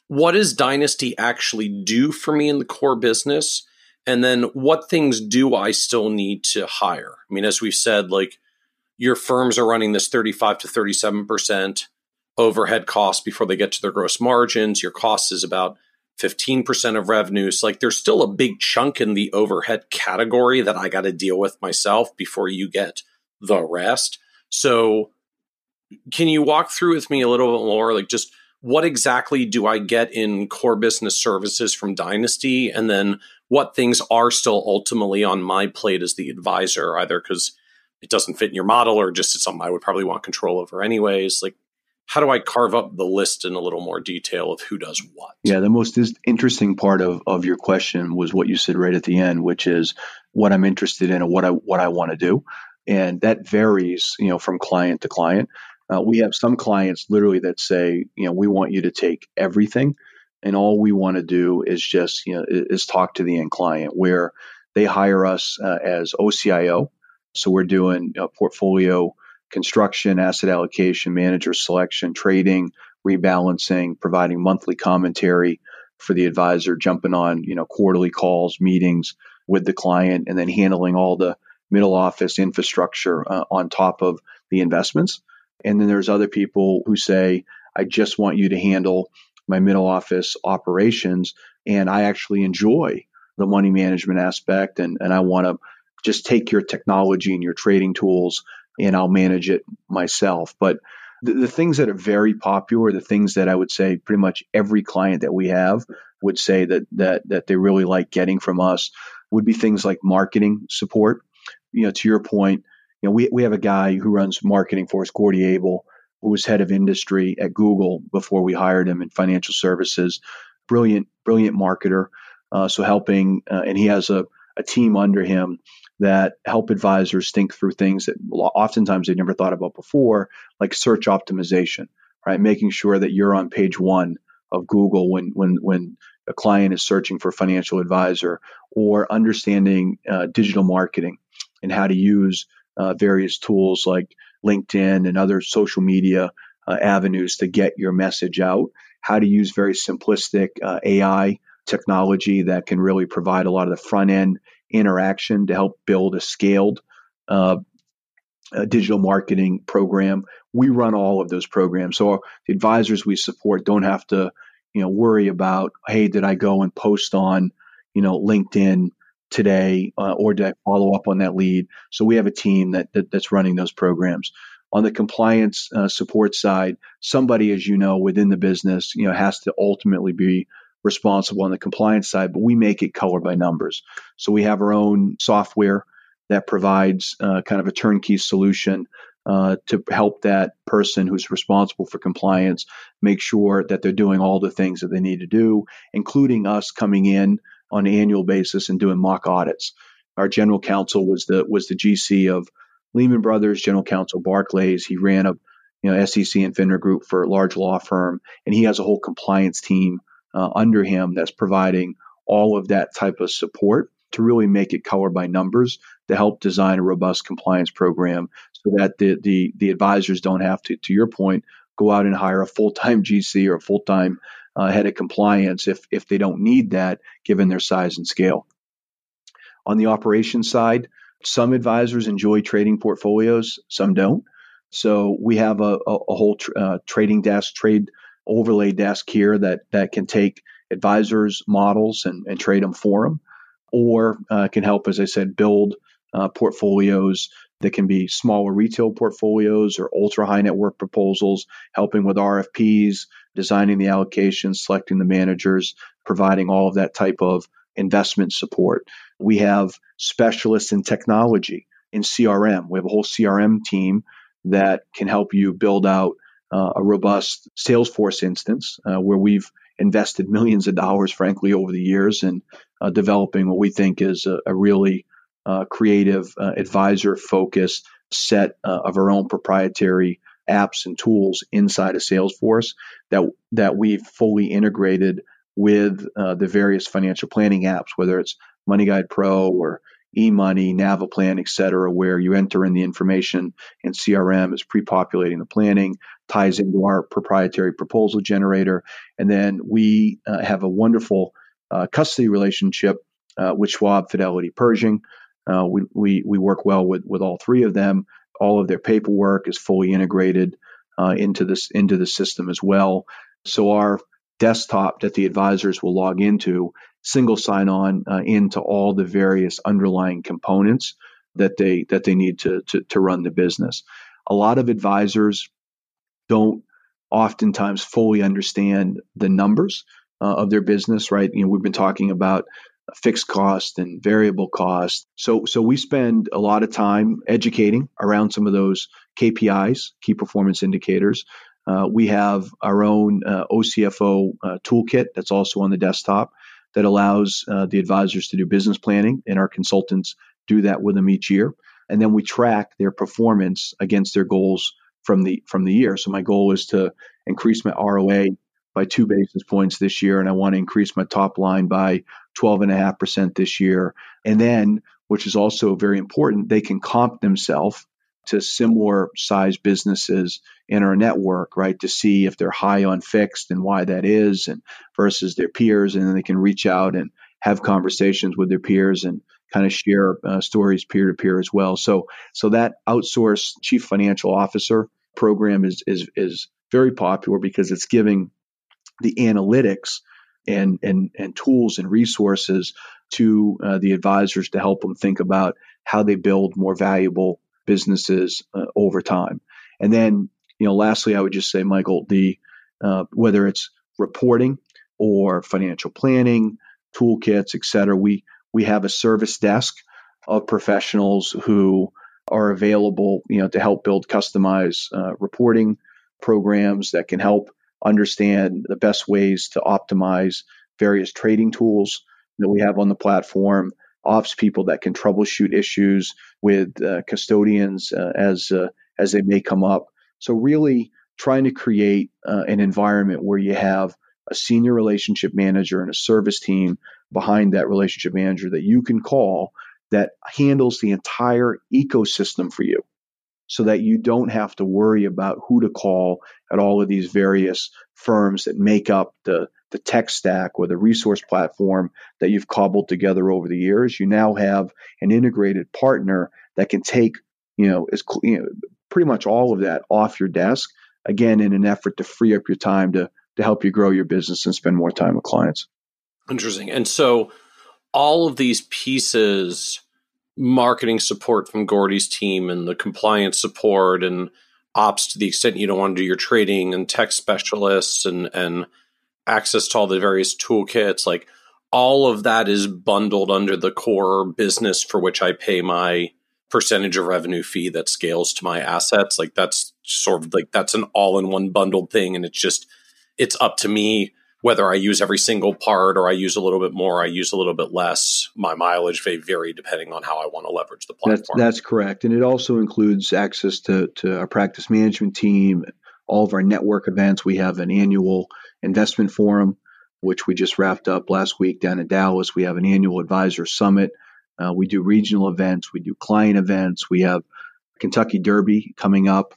what does dynasty actually do for me in the core business and then what things do I still need to hire? I mean, as we've said, like your firms are running this 35 to 37% overhead cost before they get to their gross margins. Your cost is about 15% of revenues. Like there's still a big chunk in the overhead category that I got to deal with myself before you get the rest. So can you walk through with me a little bit more like just what exactly do I get in core business services from Dynasty? And then what things are still ultimately on my plate as the advisor, either because it doesn't fit in your model or just it's something I would probably want control over anyways? Like, how do I carve up the list in a little more detail of who does what? Yeah, the most interesting part of, of your question was what you said right at the end, which is what I'm interested in and what I what I want to do, and that varies, you know, from client to client. Uh, we have some clients literally that say, you know, we want you to take everything, and all we want to do is just, you know, is talk to the end client. Where they hire us uh, as OCIO, so we're doing portfolio construction, asset allocation, manager selection, trading, rebalancing, providing monthly commentary for the advisor, jumping on, you know, quarterly calls, meetings with the client, and then handling all the middle office infrastructure uh, on top of the investments. And then there's other people who say, I just want you to handle my middle office operations. And I actually enjoy the money management aspect. And, and I want to just take your technology and your trading tools and I'll manage it myself. But the, the, things that are very popular, the things that I would say pretty much every client that we have would say that that that they really like getting from us would be things like marketing support. You know, to your point, you know, we, we have a guy who runs marketing for us, Gordy Abel, who was head of industry at Google before we hired him in financial services. Brilliant, brilliant marketer. Uh, so helping, uh, and he has a, a team under him that help advisors think through things that oftentimes they never thought about before, like search optimization, right? Making sure that you're on page one of Google when when when a client is searching for a financial advisor, or understanding uh, digital marketing and how to use uh, various tools like LinkedIn and other social media uh, avenues to get your message out. How to use very simplistic uh, AI technology that can really provide a lot of the front end interaction to help build a scaled uh, a digital marketing program. We run all of those programs, so the advisors we support don't have to, you know, worry about, hey, did I go and post on, you know, LinkedIn today, uh, or I follow up on that lead? So we have a team that, that that's running those programs. On the compliance uh, support side, somebody, as you know, within the business, you know, has to ultimately be responsible on the compliance side, but we make it color by numbers. So we have our own software that provides uh, kind of a turnkey solution uh, to help that person who's responsible for compliance make sure that they're doing all the things that they need to do, including us coming in on an annual basis and doing mock audits. Our general counsel was the was the GC of Lehman Brothers, general counsel Barclays. He ran a you know SEC and FINRA group for a large law firm, and he has a whole compliance team uh, under him that's providing all of that type of support to really make it color by numbers to help design a robust compliance program so that the the, the advisors don't have to, to your point, go out and hire a full time GC or a full time uh, head of compliance if if they don't need that given their size and scale. On the operations side, some advisors enjoy trading portfolios, some don't. So we have a, a, a whole tr- uh, trading desk, trade overlay desk here that that can take advisors' models and, and trade them for them, or uh, can help, as I said, build uh, portfolios that can be smaller retail portfolios or ultra high net worth proposals, helping with RFPs, designing the allocations, selecting the managers, providing all of that type of investment support. We have specialists in technology, in CRM. We have a whole CRM team that can help you build out uh, a robust Salesforce instance uh, where we've invested millions of dollars, frankly, over the years in uh, developing what we think is a, a really uh, creative, uh, advisor focused set uh, of our own proprietary apps and tools inside of Salesforce that that we've fully integrated with the various financial planning apps, whether it's Money Guide Pro or eMoney, Naviplan, et cetera, where you enter in the information and CRM is pre-populating the planning, ties into our proprietary proposal generator. And then we uh, have a wonderful uh, custody relationship uh, with Schwab, Fidelity, Pershing. Uh, we, we, we work well with, with all three of them. All of their paperwork is fully integrated uh, into this into the system as well. So our desktop that the advisors will log into single sign on uh, into all the various underlying components that they that they need to, to, to run the business. A lot of advisors don't oftentimes fully understand the numbers uh, of their business, right? You know, we've been talking about fixed cost and variable cost. So, so we spend a lot of time educating around some of those KPIs, key performance indicators. Uh, we have our own uh, OCFO uh, toolkit that's also on the desktop that allows uh, the advisors to do business planning, and our consultants do that with them each year. And then we track their performance against their goals from the from the year. So my goal is to increase my ROA by two basis points this year, and I want to increase my top line by 12.5% this year. And then, which is also very important, they can comp themselves to similar size businesses in our network, right, to see if they're high on fixed and why that is, and versus their peers. And then they can reach out and have conversations with their peers and kind of share uh, stories peer to peer as well. So, so that outsourced chief financial officer program is is is very popular because it's giving the analytics and and and tools and resources to uh, the advisors to help them think about how they build more valuable businesses uh, over time. And then, you know, lastly, I would just say, Michael, the uh, whether it's reporting or financial planning, toolkits, et cetera, we we have a service desk of professionals who are available, you know, to help build customized uh, reporting programs that can help understand the best ways to optimize various trading tools that we have on the platform, ops people that can troubleshoot issues with uh, custodians uh, as uh, as they may come up. So really trying to create uh, an environment where you have a senior relationship manager and a service team behind that relationship manager that you can call that handles the entire ecosystem for you so that you don't have to worry about who to call at all of these various firms that make up the, the tech stack or the resource platform that you've cobbled together over the years. You now have an integrated partner that can take, you know, is you know, pretty much all of that off your desk, again, in an effort to free up your time to, to help you grow your business and spend more time with clients. Interesting. And so all of these pieces marketing support from Gordy's team and the compliance support and ops to the extent you don't want to do your trading and tech specialists and and access to all the various toolkits like all of that is bundled under the core business for which I pay my percentage of revenue fee that scales to my assets. Like that's sort of like that's an all in one bundled thing and it's just it's up to me whether I use every single part or I use a little bit more, I use a little bit less. My mileage may vary depending on how I want to leverage the platform. That's, that's correct. And it also includes access to, to our practice management team, all of our network events. We have an annual investment forum, which we just wrapped up last week down in Dallas. We have an annual advisor summit. Uh, we do regional events. We do client events. We have Kentucky Derby coming up,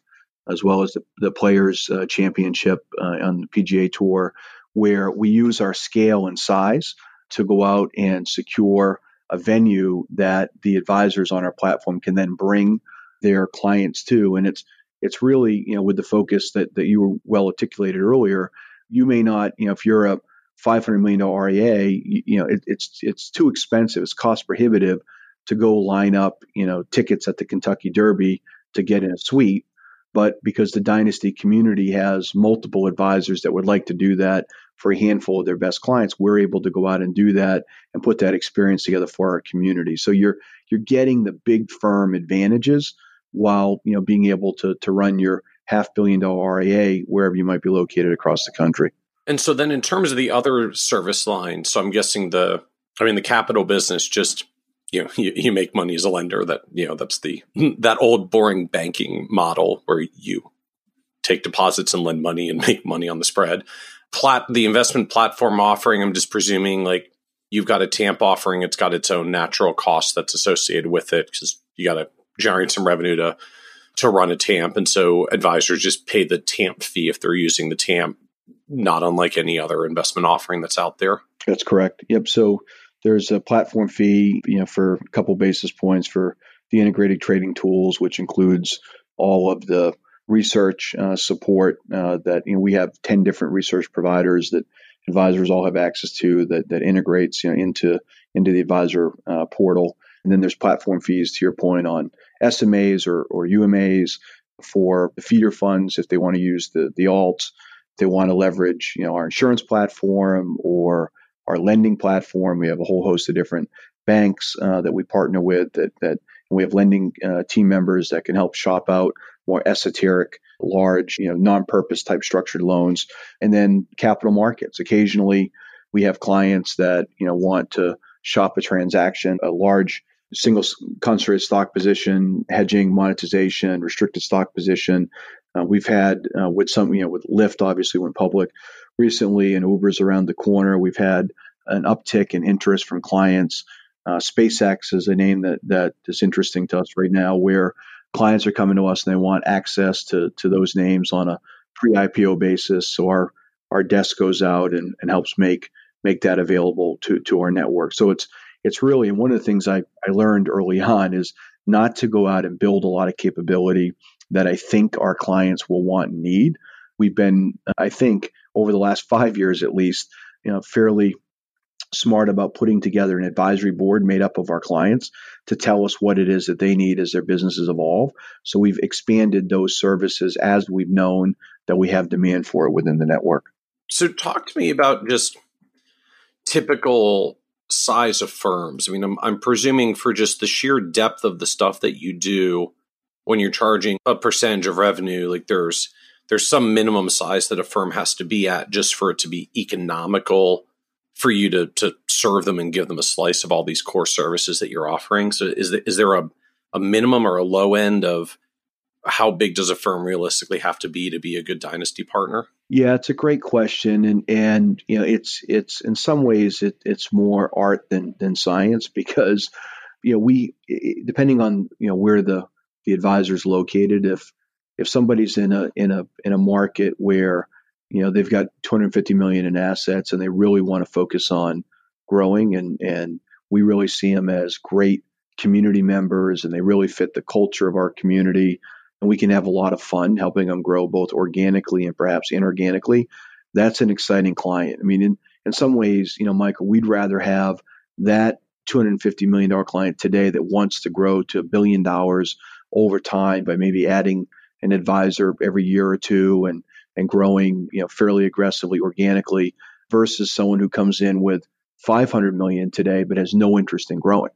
as well as the, the Players uh, Championship uh, on the PGA Tour where we use our scale and size to go out and secure a venue that the advisors on our platform can then bring their clients to. And it's it's really, you know, with the focus that, that you were well articulated earlier, you may not, you know, if you're a $500 million RIA, you, you know, it, it's it's too expensive, it's cost prohibitive to go line up, you know, tickets at the Kentucky Derby to get in a suite. But because the Dynasty community has multiple advisors that would like to do that for a handful of their best clients, we're able to go out and do that and put that experience together for our community. So you're you're getting the big firm advantages while you know being able to to run your half billion dollar RIA wherever you might be located across the country. And so then in terms of the other service lines, so I'm guessing the I mean the capital business just you know [LAUGHS] you, you make money as a lender that you know that's the [LAUGHS] that old boring banking model where you take deposits and lend money and [LAUGHS] make money on the spread plat the investment platform offering i'm just presuming like you've got a tamp offering it's got its own natural cost that's associated with it because you got to generate some revenue to to run a tamp and so advisors just pay the tamp fee if they're using the tamp not unlike any other investment offering that's out there. That's correct. Yep so there's a platform fee you know for a couple basis points for the integrated trading tools which includes all of the research uh, support uh, that you know we have 10 different research providers that advisors all have access to that that integrates you know, into into the advisor uh, portal and then there's platform fees to your point on SMAs or, or UMAs for the feeder funds if they want to use the the alts they want to leverage, you know, our insurance platform or our lending platform. We have a whole host of different banks uh, that we partner with that that we have lending uh, team members that can help shop out more esoteric, large, you know, non-purpose type structured loans, and then capital markets. Occasionally, we have clients that you know want to shop a transaction, a large single concentrated stock position, hedging, monetization, restricted stock position. Uh, we've had uh, with some, you know, with Lyft obviously went public recently, and Uber's around the corner. We've had an uptick in interest from clients. Uh, SpaceX is a name that that is interesting to us right now, where clients are coming to us and they want access to to those names on a pre-IPO basis. So our our desk goes out and, and helps make make that available to to our network. So it's it's really and one of the things I, I learned early on is not to go out and build a lot of capability that I think our clients will want and need. We've been, I think, over the last five years at least, you know, fairly smart about putting together an advisory board made up of our clients to tell us what it is that they need as their businesses evolve. So we've expanded those services as we've known that we have demand for it within the network. So talk to me about just typical size of firms. I mean, I'm, I'm presuming for just the sheer depth of the stuff that you do when you're charging a percentage of revenue, like there's there's some minimum size that a firm has to be at just for it to be economical for you to to serve them and give them a slice of all these core services that you're offering. So is is there a a minimum or a low end of how big does a firm realistically have to be to be a good dynasty partner? Yeah, it's a great question, and and you know it's it's in some ways it, it's more art than than science because you know we depending on you know where the the advisor is located if if somebody's in a in a in a market where you know they've got 250 million in assets and they really want to focus on growing and and we really see them as great community members and they really fit the culture of our community. And we can have a lot of fun helping them grow both organically and perhaps inorganically. That's an exciting client. I mean in in some ways you know michael we'd rather have that 250 million dollar client today that wants to grow to a billion dollars over time by maybe adding an advisor every year or two and and growing you know fairly aggressively organically versus someone who comes in with 500 million today but has no interest in growing.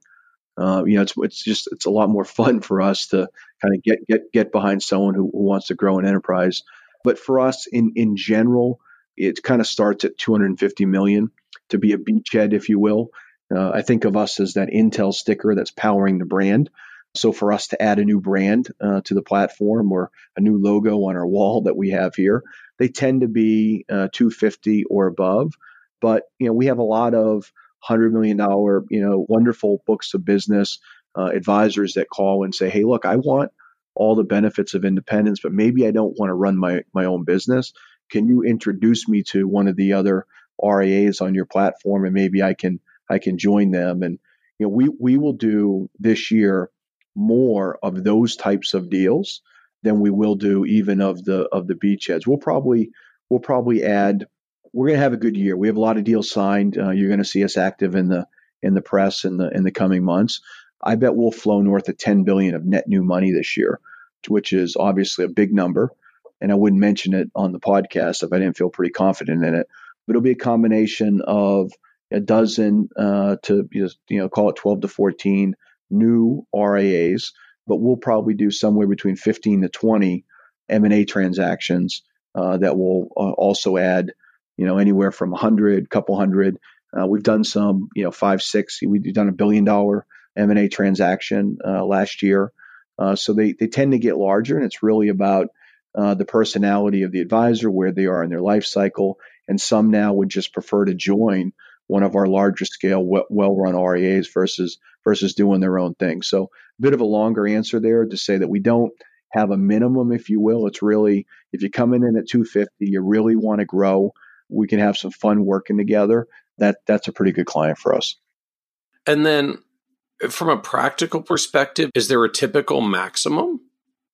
Uh, you know, it's it's just it's a lot more fun for us to kind of get get get behind someone who, wants to grow an enterprise. But for us, in in general, it kind of starts at 250 million to be a beachhead, if you will. Uh, I think of us as that Intel sticker that's powering the brand. So for us to add a new brand uh, to the platform or a new logo on our wall that we have here, they tend to be uh, 250 or above. But you know, we have a lot of hundred million dollar, you know, wonderful books of business uh, advisors that call and say, "Hey, look, I want all the benefits of independence, but maybe I don't want to run my my own business. Can you introduce me to one of the other RIAs on your platform, and maybe I can I can join them?" And you know, we we will do this year more of those types of deals than we will do even of the of the beachheads. We'll probably we'll probably add. We're going to have a good year. We have a lot of deals signed. Uh, you're going to see us active in the in the press in the in the coming months. I bet we'll flow north of 10 billion of net new money this year, which is obviously a big number. And I wouldn't mention it on the podcast if I didn't feel pretty confident in it. But it'll be a combination of a dozen uh, to you know call it 12 to 14 new RIAs, but we'll probably do somewhere between 15 to 20 M&A transactions uh, that will uh, also add, you know, anywhere from 100, couple hundred. Uh, we've done some, you know, five, six. We've done a billion dollar M&A transaction uh, last year. Uh, so they, they tend to get larger, and it's really about uh, the personality of the advisor, where they are in their life cycle. And some now would just prefer to join one of our larger scale, well run RIAs versus versus doing their own thing. So a bit of a longer answer there to say that we don't have a minimum, if you will. It's really if you're coming in at 250, you really want to grow. We can have some fun working together. That that's a pretty good client for us. And then, from a practical perspective, is there a typical maximum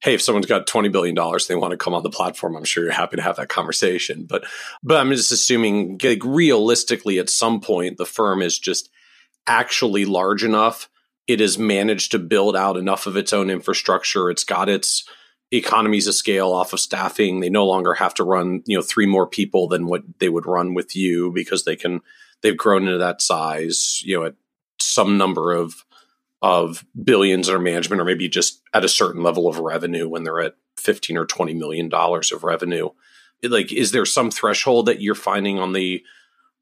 hey, if someone's got $20 billion, and they want to come on the platform, I'm sure you're happy to have that conversation. But, but I'm just assuming like, realistically, at some point, the firm is just actually large enough. It has managed to build out enough of its own infrastructure. It's got its economies of scale off of staffing. They no longer have to run, you know, three more people than what they would run with you because they can they've grown into that size, you know, at some number of of billions under management or maybe just at a certain level of revenue when they're at 15 or 20 million dollars of revenue. Like is there some threshold that you're finding on the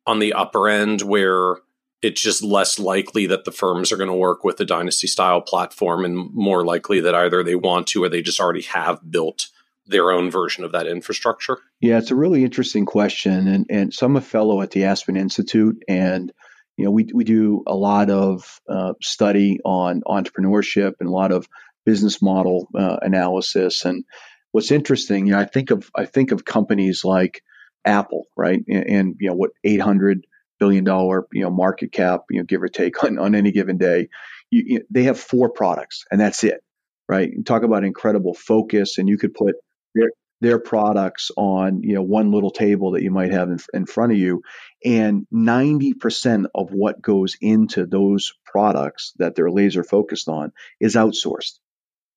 on the upper end where it's just less likely that the firms are going to work with a dynasty style platform and more likely that either they want to or they just already have built their own version of that infrastructure? Yeah, it's a really interesting question. And, and so I'm a fellow at the Aspen Institute, and you know we, we do a lot of uh, study on entrepreneurship and a lot of business model uh, analysis. And what's interesting, you know, I think of I think of companies like Apple, right, and, and you know what 800 billion dollar you know market cap, you know, give or take on, on any given day. You, you, they have four products, and that's it, right? You talk about incredible focus, and you could put their, their products on you know one little table that you might have in, in front of you, and ninety percent of what goes into those products that they're laser focused on is outsourced,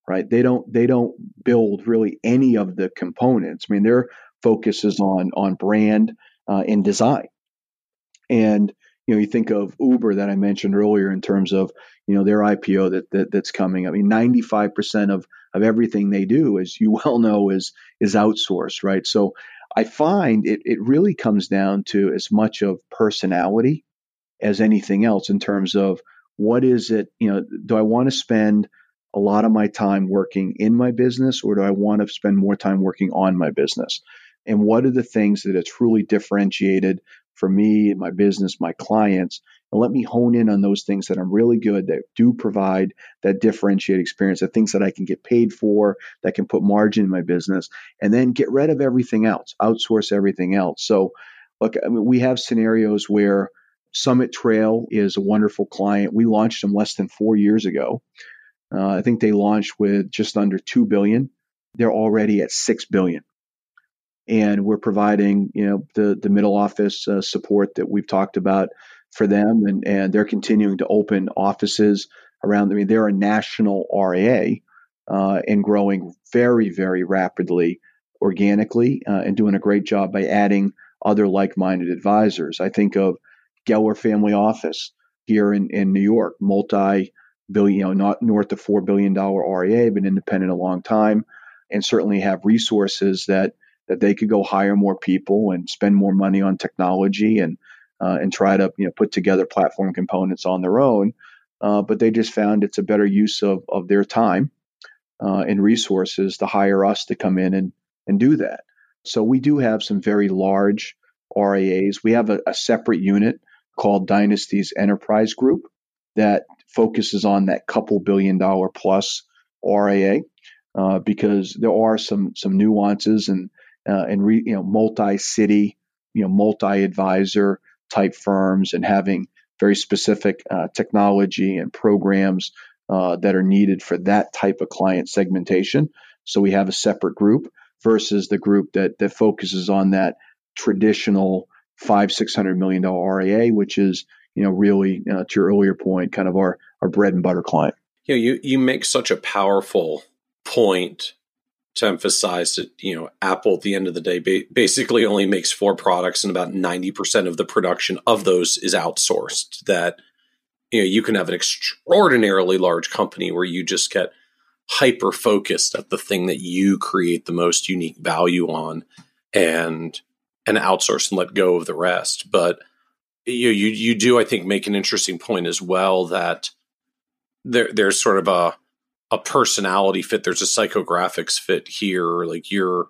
right? They don't they don't build really any of the components. I mean, their focus is on on brand uh, and design and you know, you think of Uber that I mentioned earlier in terms of you know their IPO that, that that's coming. I mean, ninety five percent of of everything they do, as you [LAUGHS] well know, is is outsourced, right? So I find it it really comes down to as much of personality as anything else in terms of what is it you know do I want to spend a lot of my time working in my business or do I want to spend more time working on my business? And what are the things that are truly differentiated for me, my business, my clients, and let me hone in on those things that I'm really good that do provide that differentiated experience, the things that I can get paid for, that can put margin in my business, and then get rid of everything else, outsource everything else. So, look, I mean, we have scenarios where Summit Trail is a wonderful client. We launched them less than four years ago. Uh, I think they launched with just under two billion. They're already at six billion and we're providing you know the the middle office uh, support that we've talked about for them, and and they're continuing to open offices around. I mean, they're a national RIA uh, and growing very very rapidly organically uh, and doing a great job by adding other like-minded advisors. I think of Geller Family Office here in in New York, multi billion, you know, not north of four billion dollar RIA, been independent a long time, and certainly have resources that that they could go hire more people and spend more money on technology and uh, and try to you know put together platform components on their own. Uh, but they just found it's a better use of of their time uh, and resources to hire us to come in and and do that. So we do have some very large RIAs. We have a, a separate unit called Dynasty's Enterprise Group that focuses on that couple billion dollar plus RIA uh, because there are some some nuances and uh, and re, you know multi-city, you know multi-advisor type firms, and having very specific uh, technology and programs uh, that are needed for that type of client segmentation. So we have a separate group versus the group that that focuses on that traditional five six hundred million dollar RIA, which is you know really uh, to your earlier point, kind of our our bread and butter client. You know, you you make such a powerful point to emphasize that you know Apple at the end of the day ba- basically only makes four products and about 90% of the production of those is outsourced that you know you can have an extraordinarily large company where you just get hyper focused at the thing that you create the most unique value on and and outsource and let go of the rest. But you you you do I think make an interesting point as well that there there's sort of a a personality fit. There's a psychographics fit here. Like you're,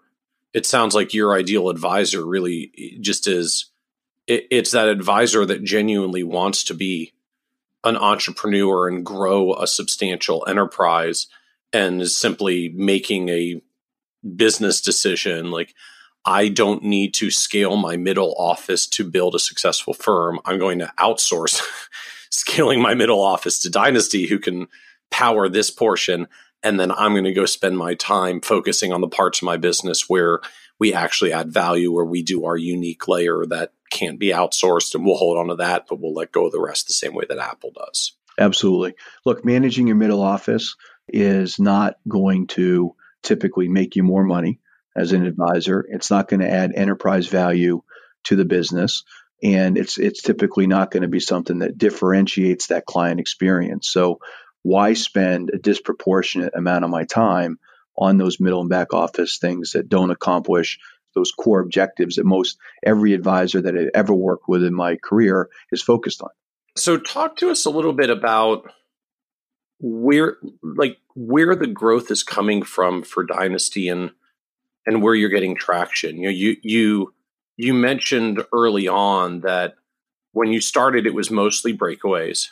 it sounds like your ideal advisor really just is. It, it's that advisor that genuinely wants to be an entrepreneur and grow a substantial enterprise, and is simply making a business decision. Like I don't need to scale my middle office to build a successful firm. I'm going to outsource [LAUGHS] scaling my middle office to Dynasty, who can power this portion and then I'm going to go spend my time focusing on the parts of my business where we actually add value, where we do our unique layer that can't be outsourced, and we'll hold on to that, but we'll let go of the rest the same way that Apple does. Absolutely. Look, managing your middle office is not going to typically make you more money as an advisor. It's not going to add enterprise value to the business. And it's it's typically not going to be something that differentiates that client experience. So why spend a disproportionate amount of my time on those middle and back office things that don't accomplish those core objectives that most every advisor that I've ever worked with in my career is focused on. So talk to us a little bit about where like where the growth is coming from for Dynasty and and where you're getting traction. You know, you you you mentioned early on that when you started it was mostly breakaways.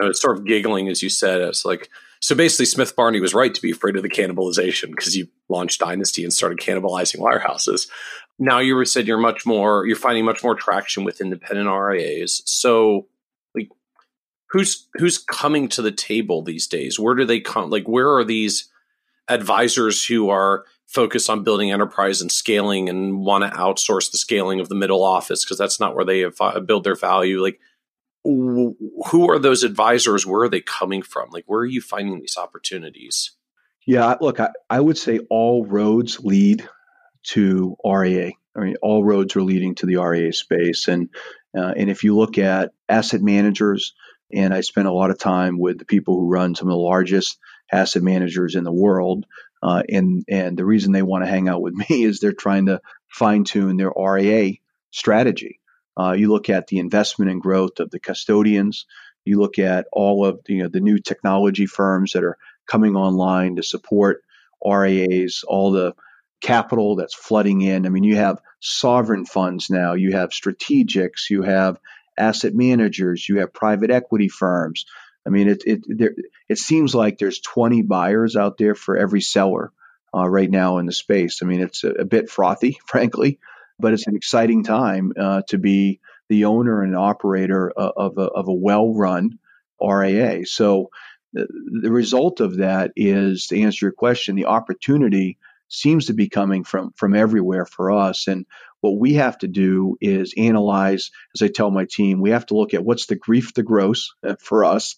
I was sort of giggling as you said it's like so basically Smith Barney was right to be afraid of the cannibalization because you launched Dynasty and started cannibalizing wirehouses. Now you said you're much more you're finding much more traction with independent RIAs. So like who's who's coming to the table these days? Where do they come? Like where are these advisors who are focused on building enterprise and scaling and want to outsource the scaling of the middle office because that's not where they build their value? Like who are those advisors? Where are they coming from? Like where are you finding these opportunities? Yeah, look, I, I would say all roads lead to RIA. I mean, all roads are leading to the RIA space, and uh, and if you look at asset managers, and I spent a lot of time with the people who run some of the largest asset managers in the world. Uh, and and the reason they want to hang out with [LAUGHS] me is they're trying to fine tune their RIA strategy. Uh, you look at the investment and growth of the custodians. You look at all of the, you know, the new technology firms that are coming online to support RIAs, all the capital that's flooding in. I mean, you have sovereign funds now, you have strategics, you have asset managers, you have private equity firms. I mean, it it there, it seems like there's 20 buyers out there for every seller uh, right now in the space. I mean, it's a, a, bit frothy, [LAUGHS] frankly, but it's an exciting time uh, to be the owner and operator of a, of a well-run RIA. So the, the result of that is, to answer your question, the opportunity seems to be coming from from everywhere for us, and what we have to do is analyze, as I tell my team, we have to look at what's the grief the gross uh, for us,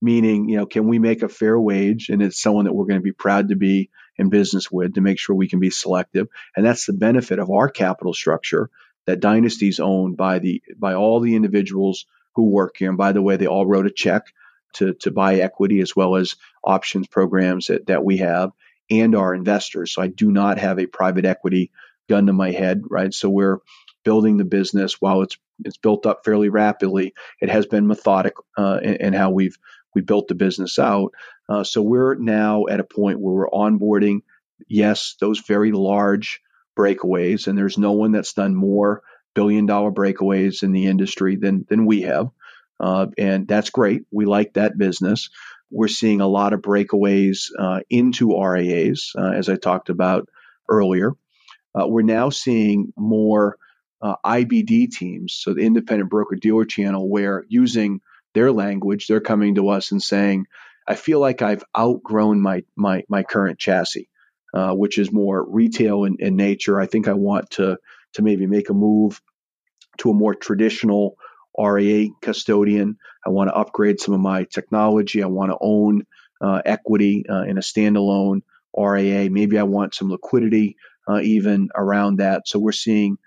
meaning, you know, can we make a fair wage and it's someone that we're going to be proud to be in business with to make sure we can be selective. And that's the benefit of our capital structure that Dynasty is owned by the by all the individuals who work here. And by the way, they all wrote a check to, to buy equity as well as options programs that, that we have and our investors. So I do not have a private equity gun to my head, right? So we're building the business while it's it's built up fairly rapidly. It has been methodic uh, in, in, how we've we built the business out. Uh, so we're now at a point where we're onboarding, yes, those very large breakaways, and there's no one that's done more billion dollar breakaways in the industry than than we have, uh, and that's great. We like that business. We're seeing a lot of breakaways uh, into RIAs, uh, as I talked about earlier. Uh, we're now seeing more uh, IBD teams, so the independent broker dealer channel, where using their language, they're coming to us and saying, "I feel like I've outgrown my my my current chassis, uh, which is more retail in, in nature. I think I want to to maybe make a move to a more traditional RIA custodian. I want to upgrade some of my technology. I want to own uh, equity uh, in a standalone RIA. Maybe I want some liquidity uh, even around that. So we're seeing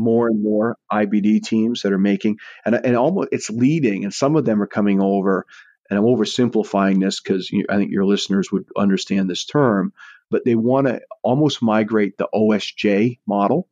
more and more IBD teams that are making, and, and almost it's leading, and some of them are coming over. And I'm oversimplifying this because I think your listeners would understand this term, but they want to almost migrate the OSJ model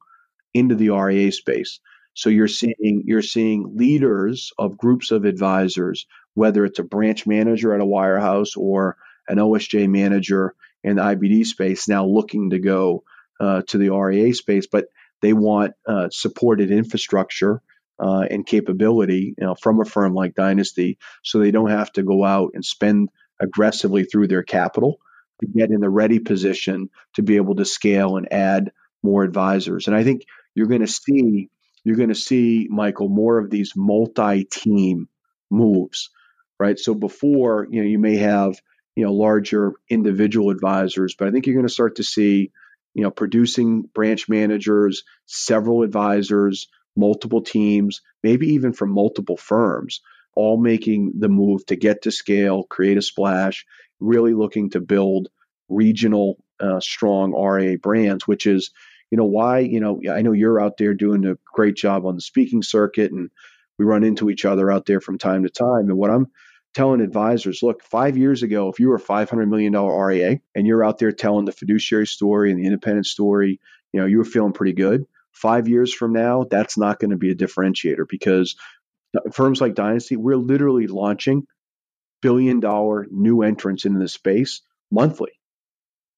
into the RIA space. So you're seeing you're seeing leaders of groups of advisors, whether it's a branch manager at a wirehouse or an OSJ manager in the IBD space, now looking to go uh, to the RIA space, but they want uh, supported infrastructure uh, and capability you know, from a firm like Dynasty, so they don't have to go out and spend aggressively through their capital to get in the ready position to be able to scale and add more advisors. And I think you're going to see you're going to see Michael more of these multi-team moves, right? So before you know you may have you know larger individual advisors, but I think you're going to start to see you know, producing branch managers, several advisors, multiple teams, maybe even from multiple firms, all making the move to get to scale, create a splash, really looking to build regional uh, strong RIA brands, which is, you know, why, you know, I know you're out there doing a great job on the speaking circuit and we run into each other out there from time to time. And what I'm telling advisors, look, five years ago, if you were a $500 million RIA and you're out there telling the fiduciary story and the independent story, you know, you were feeling pretty good. Five years from now, that's not going to be a differentiator because firms like Dynasty, we're literally launching billion dollar new entrants into the space monthly.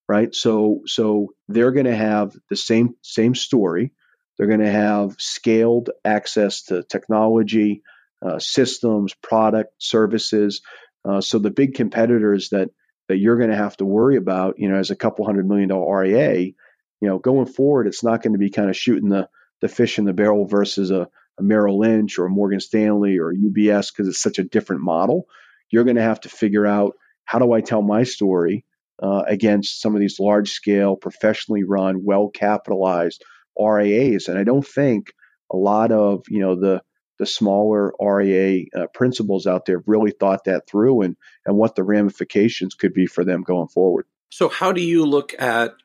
Right. So so they're going to have the same same story. They're going to have scaled access to technology, uh, systems, product, services. Uh, so the big competitors that that you're going to have to worry about, you know, as a couple hundred million dollar RIA, you know, going forward, it's not going to be kind of shooting the the fish in the barrel versus a, a Merrill Lynch or a Morgan Stanley or UBS because it's such a different model. You're going to have to figure out how do I tell my story uh, against some of these large scale, professionally run, well capitalized RIAs, and I don't think a lot of you know the the smaller RIA uh, principals out there really thought that through and, and what the ramifications could be for them going forward. So, how do you look at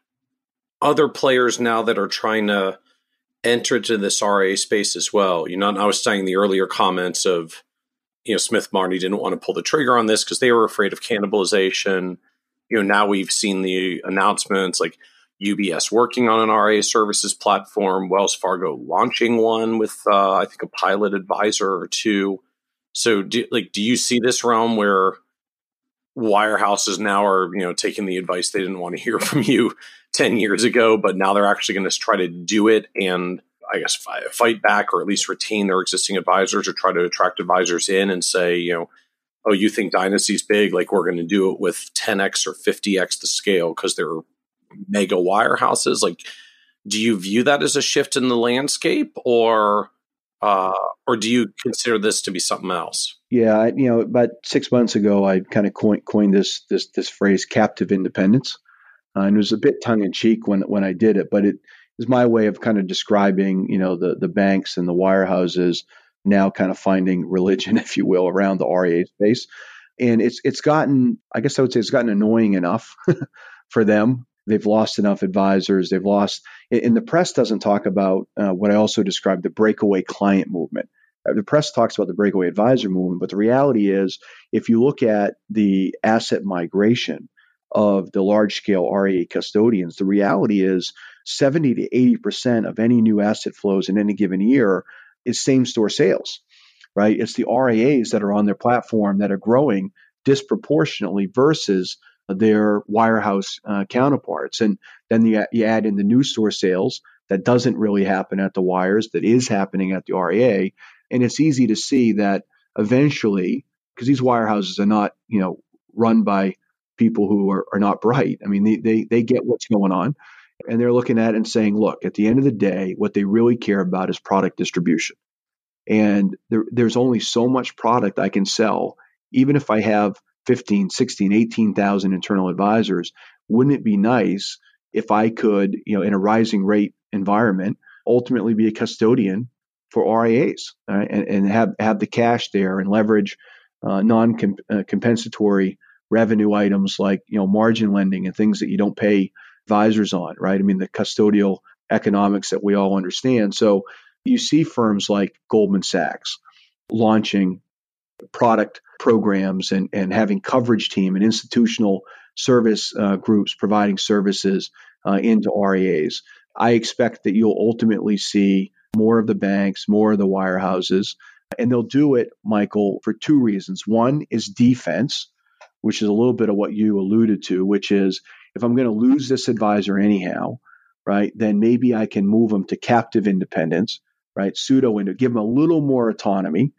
other players now that are trying to enter into this RIA space as well? You know, I was saying the earlier comments of, you know, Smith Barney didn't want to pull the trigger on this because they were afraid of cannibalization. You know, now we've seen the announcements like UBS working on an RIA services platform, Wells Fargo launching one with uh, I think a pilot advisor or two. So, do, like, do you see this realm where wirehouses now are you know taking the advice they didn't want to hear [LAUGHS] from you ten years ago, but now they're actually going to try to do it and I guess fight back or at least retain their existing advisors or try to attract advisors in and say you know oh you think dynasty's big like we're going to do it with 10x or 50x the scale because they're mega wirehouses like do you view that as a shift in the landscape or uh, or do you consider this to be something else? Yeah you know about six months ago i kind of coined, coined this this this phrase captive independence. Uh, and it was a bit tongue-in-cheek when when i did it but it is my way of kind of describing you know the the banks and the wirehouses now kind of finding religion [LAUGHS] if you will around the ria space. And it's it's gotten i guess i would say it's gotten annoying enough [LAUGHS] for them they've lost enough advisors. They've lost, and the press doesn't talk about uh, what I also described the breakaway client movement. Uh, the press talks about the breakaway advisor movement, but the reality is, if you look at the asset migration of the large scale RIA custodians, the reality is 70 to 80% of any new asset flows in any given year is same store sales, right? It's the RIAs that are on their platform that are growing disproportionately versus their wirehouse uh, counterparts. And then you, you add in the new store sales that doesn't really happen at the wires, that is happening at the RIA. And it's easy to see that eventually, because these wirehouses are not, you know, run by people who are, are not bright. I mean, they, they, they get what's going on and they're looking at it and saying, look, at the end of the day, what they really care about is product distribution. And there, there's only so much product I can sell, even if I have 15, 16, 18,000 internal advisors. Wouldn't it be nice if I could, you know, in a rising rate environment, ultimately be a custodian for RIAs right? and, and, have, have the cash there and leverage uh, non uh, compensatory revenue items like, you know, margin lending and things that you don't pay advisors on, right? I mean, the custodial economics that we all understand. So you see firms like Goldman Sachs launching product programs and, and having coverage team and institutional service uh, groups providing services uh, into RIAs. I expect that you'll ultimately see more of the banks, more of the wirehouses, and they'll do it, Michael, for two reasons. One is defense, which is a little bit of what you alluded to, which is if I'm going to lose this advisor anyhow, right, then maybe I can move them to captive independence, right, pseudo into give them a little more autonomy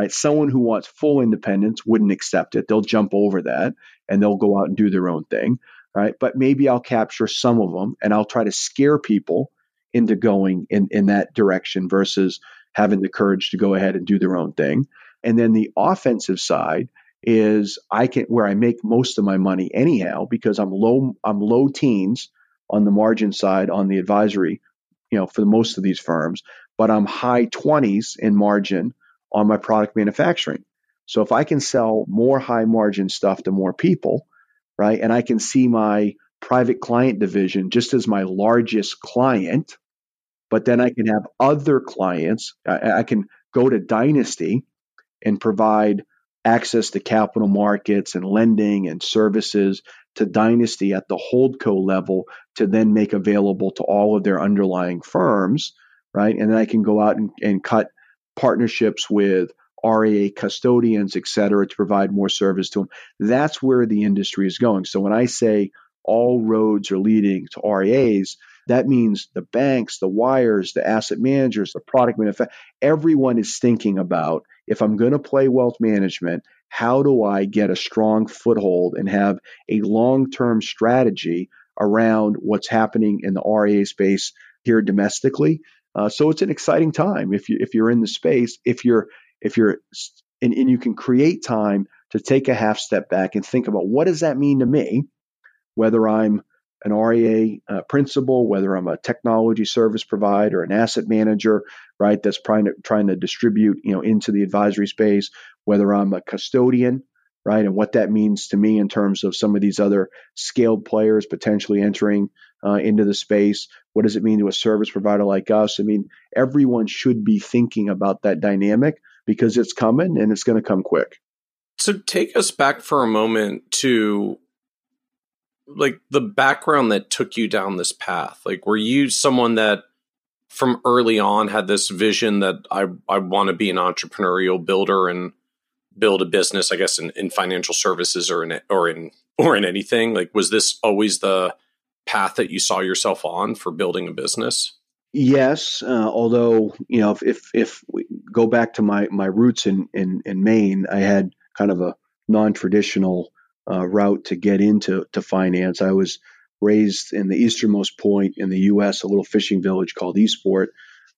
right? Someone who wants full independence wouldn't accept it. They'll jump over that and they'll go out and do their own thing, right? But maybe I'll capture some of them and I'll try to scare people into going in, in that direction versus having the courage to go ahead and do their own thing. And then the offensive side is I can where I make most of my money anyhow because I'm low I'm low teens on the margin side on the advisory, you know, for most of these firms, but I'm high 20s in margin on my product manufacturing. So if I can sell more high margin stuff to more people, right, and I can see my private client division just as my largest client, but then I can have other clients. I, I can go to Dynasty and provide access to capital markets and lending and services to Dynasty at the holdco level to then make available to all of their underlying firms, right? And then I can go out and, and cut partnerships with RIA custodians, et cetera, to provide more service to them. That's where the industry is going. So when I say all roads are leading to RIAs, that means the banks, the wires, the asset managers, the product manufacturers, everyone is thinking about if I'm going to play wealth management, how do I get a strong foothold and have a long term strategy around what's happening in the RIA space here domestically? Uh, so it's an exciting time if you if you're in the space. If you're if you're and, and you can create time to take a half step back and think about what does that mean to me, whether I'm an RIA uh, principal, whether I'm a technology service provider, an asset manager, right, that's trying to trying to distribute, you know, into the advisory space, whether I'm a custodian, right, and what that means to me in terms of some of these other scaled players potentially entering uh, into the space. What does it mean to a service provider like us? I mean, everyone should be thinking about that dynamic because it's coming and it's going to come quick. So take us back for a moment to like the background that took you down this path? Like, were you someone that from early on had this vision that I, I want to be an entrepreneurial builder and build a business, I guess, in, in financial services or in, or in, or in anything? Like, was this always the path that you saw yourself on for building a business? Yes, uh, although you know, if, if if we go back to my my roots in in in Maine, I had kind of a non traditional uh, route to get into to finance. I was raised in the easternmost point in the U.S., a little fishing village called Eastport,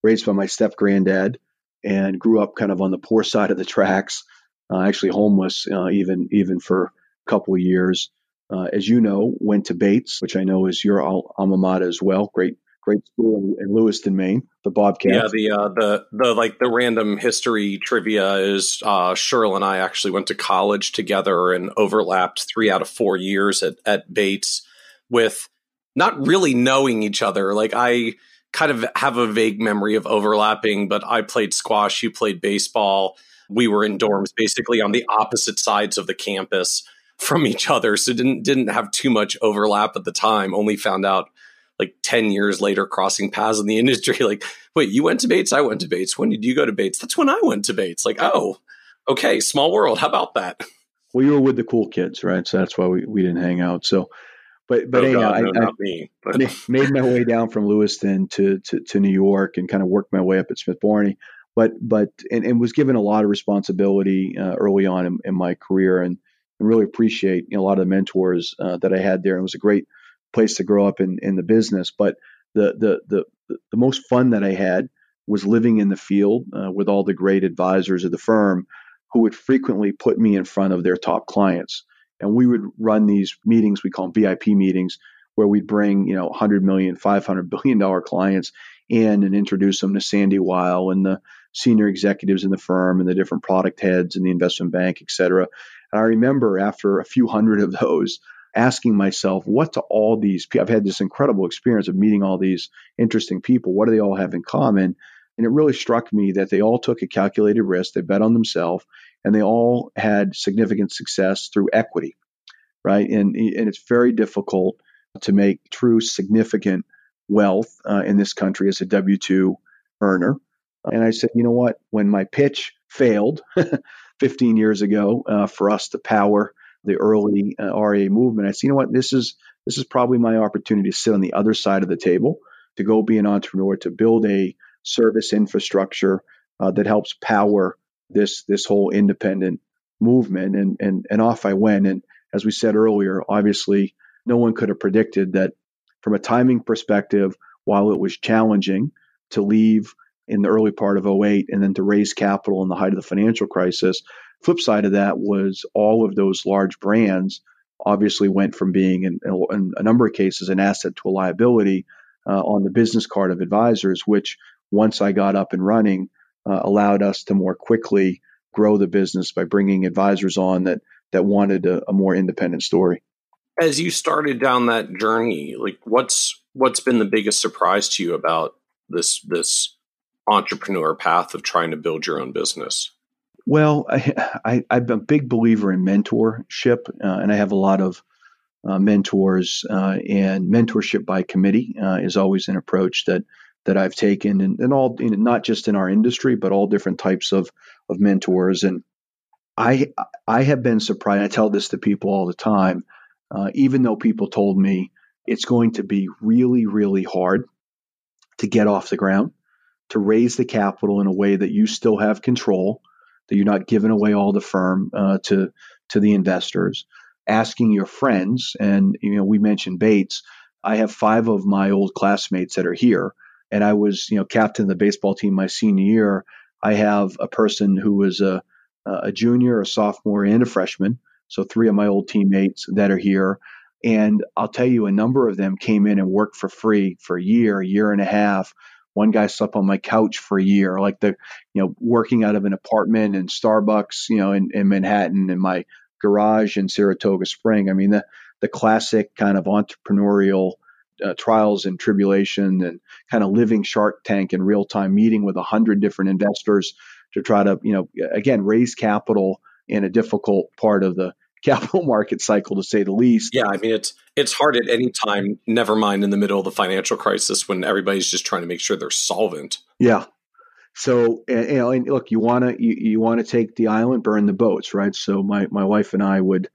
raised by my step granddad, and grew up kind of on the poor side of the tracks. Uh, actually, homeless uh, even even for a couple of years. Uh, as you know, went to Bates, which I know is your alma mater as well. Great great school in, Lewiston, Maine, the Bobcats. Yeah, the uh, the the like the random history trivia is uh, Shirl and I actually went to college together and overlapped three out of four years at at Bates with not really knowing each other. Like I kind of have a vague memory of overlapping, but I played squash, you played baseball. We were in dorms basically on the opposite sides of the campus from each other, so didn't didn't have too much overlap at the time. Only found out like 10 years later crossing paths in the [LAUGHS] industry. Like wait you went to bates? I went to bates. When did you go to bates? That's when i went to bates. Like oh okay small world. How about that? [LAUGHS] Well you were with the cool kids right? So that's why we, we didn't hang out. So but but oh, anyhow, God, no, I, I me, but. made my way down from Lewiston to, to, to New York and kind of worked my way up at Smith Barney. But but and, and was given a lot of responsibility uh, early on in, in, my career and, and really appreciate you know, a lot of the mentors uh, that I had there. And it was a great place to grow up in, in the business. But the, the, the, the most fun that I had was living in the field uh, with all the great advisors of the firm who would frequently put me in front of their top clients. And we would run these meetings, we call them VIP meetings, where we'd bring, you know, 100 million, 500 billion dollar clients in and introduce them to Sandy Weill and the senior executives in the firm and the different product heads and the investment bank, et cetera. And I remember after a few hundred of those, asking myself, what do all these people, I've had this incredible experience of meeting all these interesting people. What do they all have in common? And it really struck me that they all took a calculated risk, they bet on themselves, and they all had significant success through equity, right? And, and it's very difficult to make true significant wealth uh, in this country as a W 2 earner. And I said, you know what? When my pitch failed [LAUGHS] 15 years ago uh, for us to power the early uh, RIA movement, I said, you know what, this is this is probably my opportunity to sit on the other side of the table, to go be an entrepreneur, to build a service infrastructure uh, that helps power this this whole independent movement. And and and off I went. And as we said earlier, obviously no one could have predicted that from a timing perspective, while it was challenging to leave in the early part of 08 and then to raise capital in the height of the financial crisis, Flip side of that was all of those large brands obviously went from being, in, in a number of cases, an asset to a liability uh, on the business card of advisors, which once I got up and running, uh, allowed us to more quickly grow the business by bringing advisors on that that wanted a, a more independent story. as you started down that journey, like what's what's been the biggest surprise to you about this this entrepreneur path of trying to build your own business? Well, I, am a big believer in mentorship, uh, and I have a lot of uh, mentors. Uh, and mentorship by committee uh, is always an approach that that I've taken, and, and all not just in our industry, but all different types of of mentors. And I I have been surprised. I tell this to people all the time, uh, even though people told me it's going to be really, really hard to get off the ground, to raise the capital in a way that you still have control that you're not giving away all the firm uh, to to the investors. Asking your friends, and you know, we mentioned Bates. I have five of my old classmates that are here, and I was, you know, captain of the baseball team my senior year. I have a person who was a a junior, a sophomore, and a freshman. So three of my old teammates that are here. And I'll tell you, a number of them came in and worked for free for a year, a year and a half, one guy slept on my couch for a year, like the, you know, working out of an apartment in Starbucks, you know, in, in Manhattan, in my garage in Saratoga Spring. I mean, the, the classic kind of entrepreneurial uh, trials and tribulation and kind of living Shark Tank in real time, meeting with a hundred different investors to try to, you know, again, raise capital in a difficult part of the capital [LAUGHS] market cycle to say the least. Yeah, I mean it's it's hard at any time, never mind in the middle of the financial crisis when everybody's just trying to make sure they're solvent. Yeah. So and, you know, and look, you want to you, you want to take the island, burn the boats, right? So my my wife and I would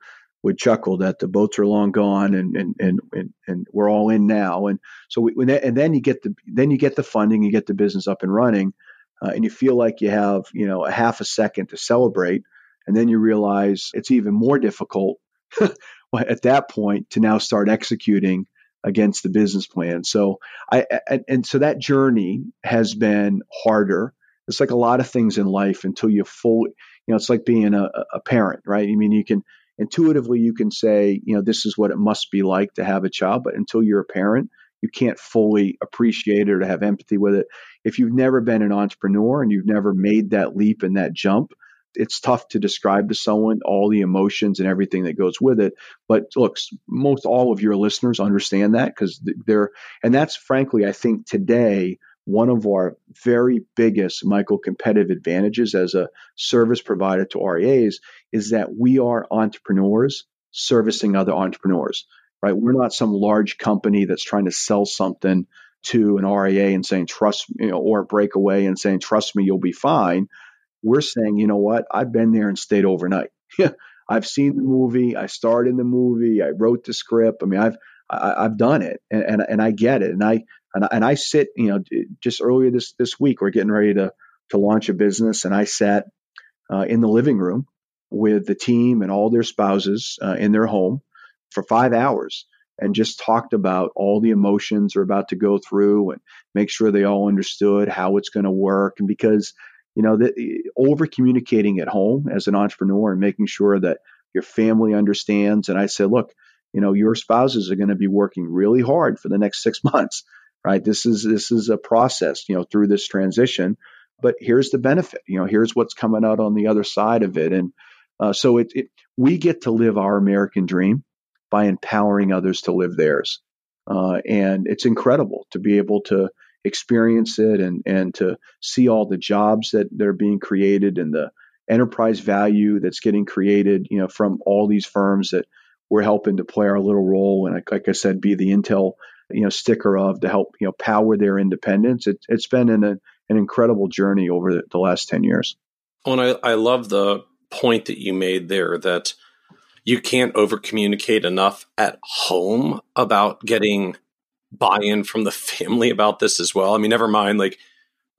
would chuckle that the boats are long gone and and and and, and we're all in now. And so we, when that, and then you get the then you get the funding, you get the business up and running, uh, and you feel like you have you know a half a second to celebrate and then you realize it's even more difficult [LAUGHS] at that point to now start executing against the business plan. So I and, so that journey has been harder. It's like a lot of things in life until you fully, you know, it's like being a, a parent, right? I mean, you can intuitively you can say, you know, this is what it must be like to have a child, but until you're a parent, you can't fully appreciate it or have empathy with it. If you've never been an entrepreneur and you've never made that leap and that jump, it's tough to describe to someone all the emotions and everything that goes with it. But look, most all of your listeners understand that because they're, and that's frankly, I think today, one of our very biggest, Michael, competitive advantages as a service provider to RIAs is that we are entrepreneurs servicing other entrepreneurs, right? We're not some large company that's trying to sell something to an RIA and saying, trust, know, or a breakaway and saying, trust me, you'll be fine we're saying, you know what? I've been there and stayed overnight. [LAUGHS] I've seen the movie. I starred in the movie. I wrote the script. I mean, I've I, have done it, and, and, and I get it. And I and I, and I sit, you know, just earlier this this week, we're getting ready to to launch a business, and I sat uh, in the living room with the team and all their spouses uh, in their home for five hours and just talked about all the emotions they're about to go through and make sure they all understood how it's going to work and because you know, the, over communicating at home as an entrepreneur and making sure that your family understands. And I said, look, you know, your spouses are going to be working really hard for the next [LAUGHS] six months, right? This is this is a process, you know, through this transition. But here's the benefit, you know, here's what's coming out on the other side of it, and uh, so it, it we get to live our American dream by empowering others to live theirs, uh, and it's incredible to be able to experience it and and to see all the jobs that that are being created and the enterprise value that's getting created you know from all these firms that we're helping to play our little role and like I said be the intel you know sticker of to help you know power their independence. It, it's been an, an incredible journey over the, the last 10 years. Well and I, I love the point that you made there that you can't over communicate enough at home about getting buy-in from the [LAUGHS] family about this as well. I mean, never mind like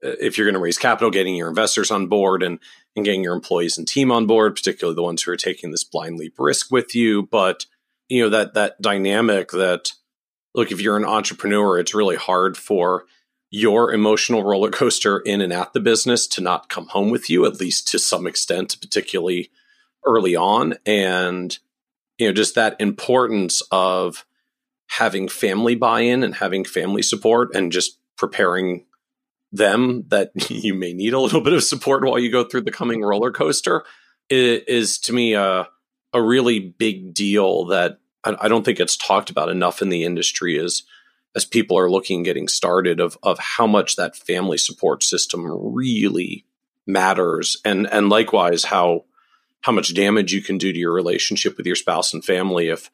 uh, if you're going to raise capital, getting your investors on board and and getting your employees and team on board, particularly the ones who are taking this blind leap risk with you. But you know that that dynamic that look, if you're an entrepreneur, it's really hard for your emotional roller coaster in and at the business to not come home with you, at least to some extent, particularly early on. And you know, just that importance of having family buy-in and having family support and just preparing them that [LAUGHS] you may need a little bit of support while you go through the coming roller coaster is, to me a, a really big deal that I, I don't think it's talked about enough in the industry as as people are looking getting started of of how much that family support system really matters and and likewise how how much damage you can do to your relationship with your spouse and family if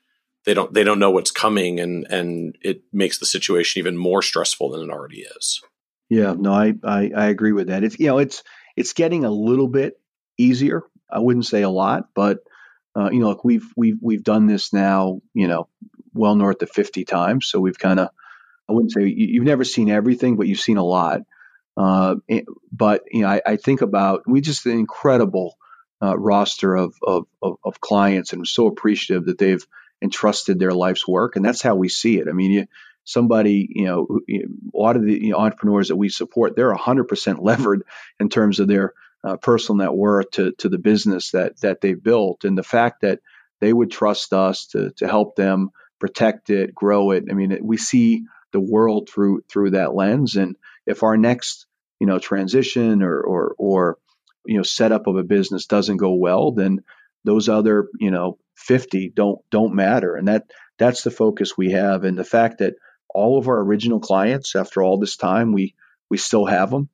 they don't they don't know what's coming and and it makes the situation even more stressful than it already is. Yeah no i i, I agree with that. It's you know it's it's getting a little bit easier. I wouldn't say a lot but uh, you know like we've we've we've done this now you know well north of 50 times. So we've kind of i wouldn't say you, have never seen everything but you've seen a lot. Uh, eh, but you know I, I think about we just an incredible uh, roster of, of, of, of clients and I'm so appreciative that they've entrusted their life's work. And that's how we see it. I mean, you, somebody, you know, a lot of the you know, entrepreneurs that we support, they're 100% levered in terms of their uh, personal net worth to, to the business that, that they built. And the fact that they would trust us to, to help them protect it, grow it. I mean, we see the world through, through that lens. And if our next, you know, transition or, or, or, you know, setup of a business doesn't go well, then those other, you know, 50 don't don't matter. And that that's the focus we have. And the fact that all of our original clients after all this time we we still have them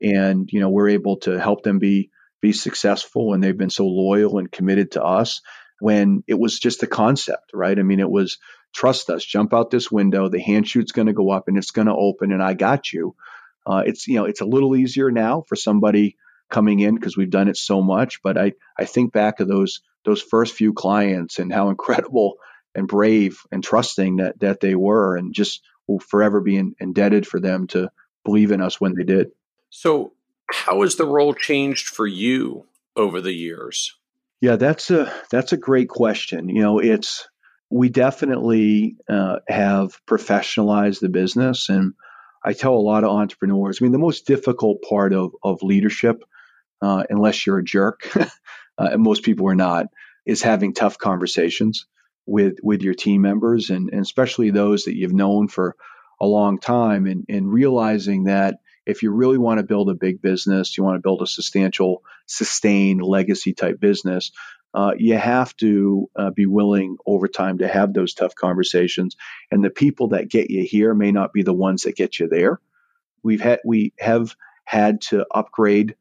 and you know we're able to help them be be successful. And they've been so loyal and committed to us when it was just a concept right? I mean it was trust us. Jump out this window. The hand chute's going to go up and it's going to open and i got you. Uh, it's you know it's a little easier now for somebody coming in because we've done it so much but i i think back of those those first few clients and how incredible and brave and trusting that that they were and just will forever be in, indebted for them to believe in us when they did. So how has the role changed for you over the years? Yeah, that's a that's a great question. You know, it's we definitely uh, have professionalized the business, and I tell a lot of entrepreneurs. I mean, the most difficult part of of leadership, uh, unless you're a jerk, [LAUGHS] uh, and most people are not, is having tough conversations with with your team members and, and especially those that you've known for a long time and, and realizing that if you really want to build a big business, you want to build a substantial, sustained legacy type business, uh, you have to uh, be willing over time to have those tough conversations. And the people that get you here may not be the ones that get you there. We've had we have had to upgrade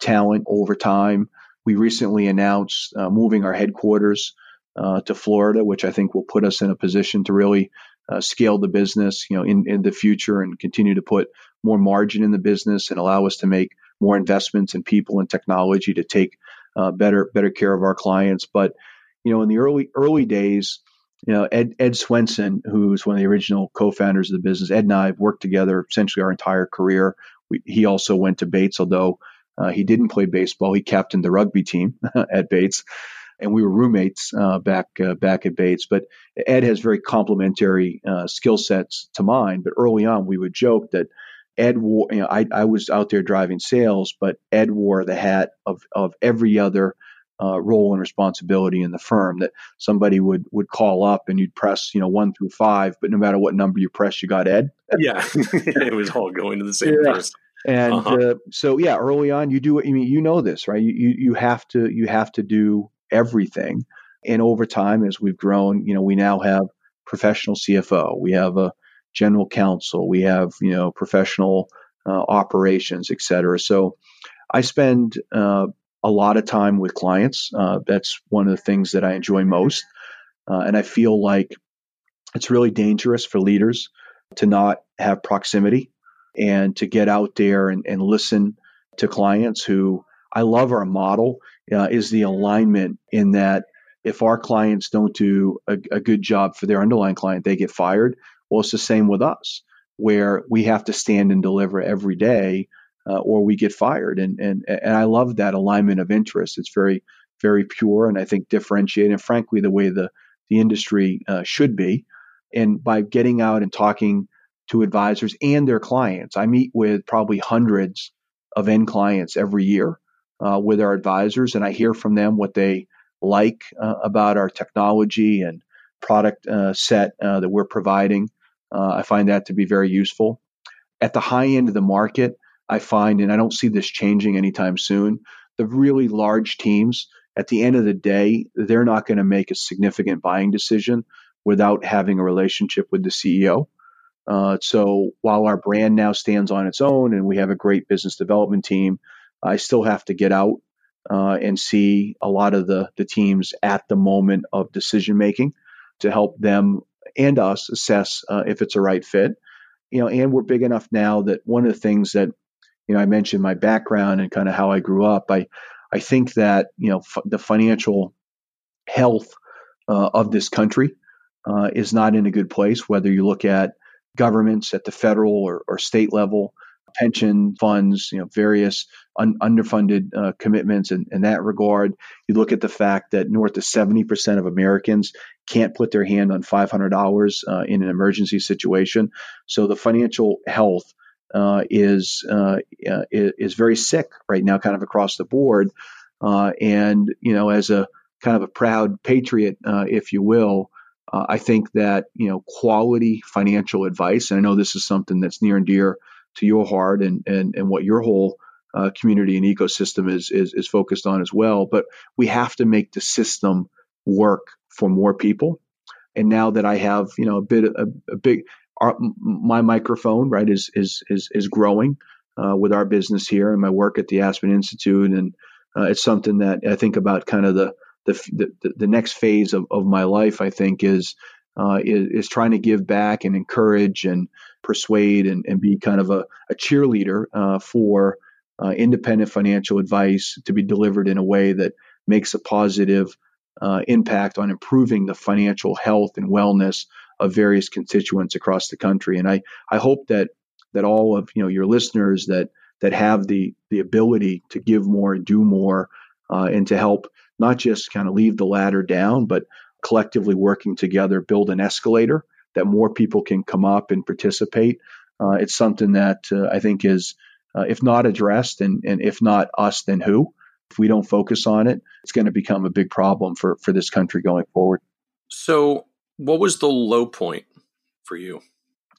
talent over time we recently announced uh, moving our headquarters uh, to Florida, which I think will put us in a position to really uh, scale the business, you know, in, in the future and continue to put more margin in the business and allow us to make more investments in people and technology to take uh, better better care of our clients. But you know, in the early early days, you know, Ed Ed Swenson, who's one of the original co-founders of the business, Ed and I have worked together essentially our entire career. We, he also went to Bates, although uh, he didn't play baseball. He captained the rugby team [LAUGHS] at Bates, and we were roommates uh, back uh, back at Bates. But Ed has very complementary uh, skill sets to mine. But early on, we would joke that Ed wore. You know, I, I was out there driving sales, but Ed wore the hat of of every other. Uh, role and responsibility in the firm that somebody would would call up and you'd press you know one through five but no matter what number you press you got ed yeah [LAUGHS] it was all going to the same yeah. person and uh-huh. uh, so, yeah, early on, you do what you mean. You know this, right? You, you you have to you have to do everything. And over time, as we've grown, you know, we now have professional CFO, we have a general counsel, we have you know professional uh, operations, et cetera. So, I spend uh, a lot of time with clients. Uh, that's one of the things that I enjoy most, uh, and I feel like it's really dangerous for leaders to not have proximity and to get out there and, and listen to clients who I love our model uh, is the alignment in that if our clients don't do a, a, good job for their underlying client, they get fired. Well, it's the same with us, where we have to stand and deliver every day, uh, or we get fired. And and and I love that alignment of interest. It's very very pure, and I think differentiated. And frankly, the way the the industry uh, should be. And by getting out and talking to advisors and their clients. I meet with probably hundreds of end clients every year uh, with our advisors, and I hear from them what they like uh, about our technology and product uh, set uh, that we're providing. Uh, I find that to be very useful. At the high end of the market, I find, and I don't see this changing anytime soon, the really large teams, at the end of the day, they're not going to make a significant buying decision without having a relationship with the CEO. Uh, so while our brand now stands on its own and we have a great business development team, I still have to get out uh, and see a lot of the, the teams at the moment of decision making to help them and us assess uh, if it's a right fit. You know, and we're big enough now that one of the things that you know I mentioned my background and kind of how I grew up. I I think that you know f- the financial health uh, of this country uh, is not in a good place. Whether you look at governments at the federal or, or state level, pension funds, you know, various un- underfunded uh, commitments in, in, that regard. You look at the fact that north of 70% of Americans can't put their hand on $500 uh, in an emergency situation. So the financial health uh, is, uh, uh, is very sick right now, kind of across the board. Uh, and, you know, as a kind of a proud patriot, if you will, uh, I think that you know quality financial advice, and I know this is something that's near and dear to your heart, and and and what your whole uh, community and ecosystem is, is is focused on as well. But we have to make the system work for more people. And now that I have you know a bit a, a big our, my microphone right is is is is growing uh, with our business here and my work at the Aspen Institute, and uh, it's something that I think about kind of the the, the, the next phase of, of my life, I think, is, uh, is, is trying to give back and encourage and persuade and, and be kind of a, a cheerleader uh, for uh, independent financial advice to be delivered in a way that makes a positive uh, impact on improving the financial health and wellness of various constituents across the country. And I, I hope that that all of you know your listeners that that have the the ability to give more and do more uh, and to help not just kind of leave the ladder down, but collectively working together, build an escalator that more people can come up and participate. Uh, it's something that uh, I think is, uh, if not addressed, and, and if not us, then who? If we don't focus on it, it's going to become a big problem for, for this country going forward. So, what was the low point for you?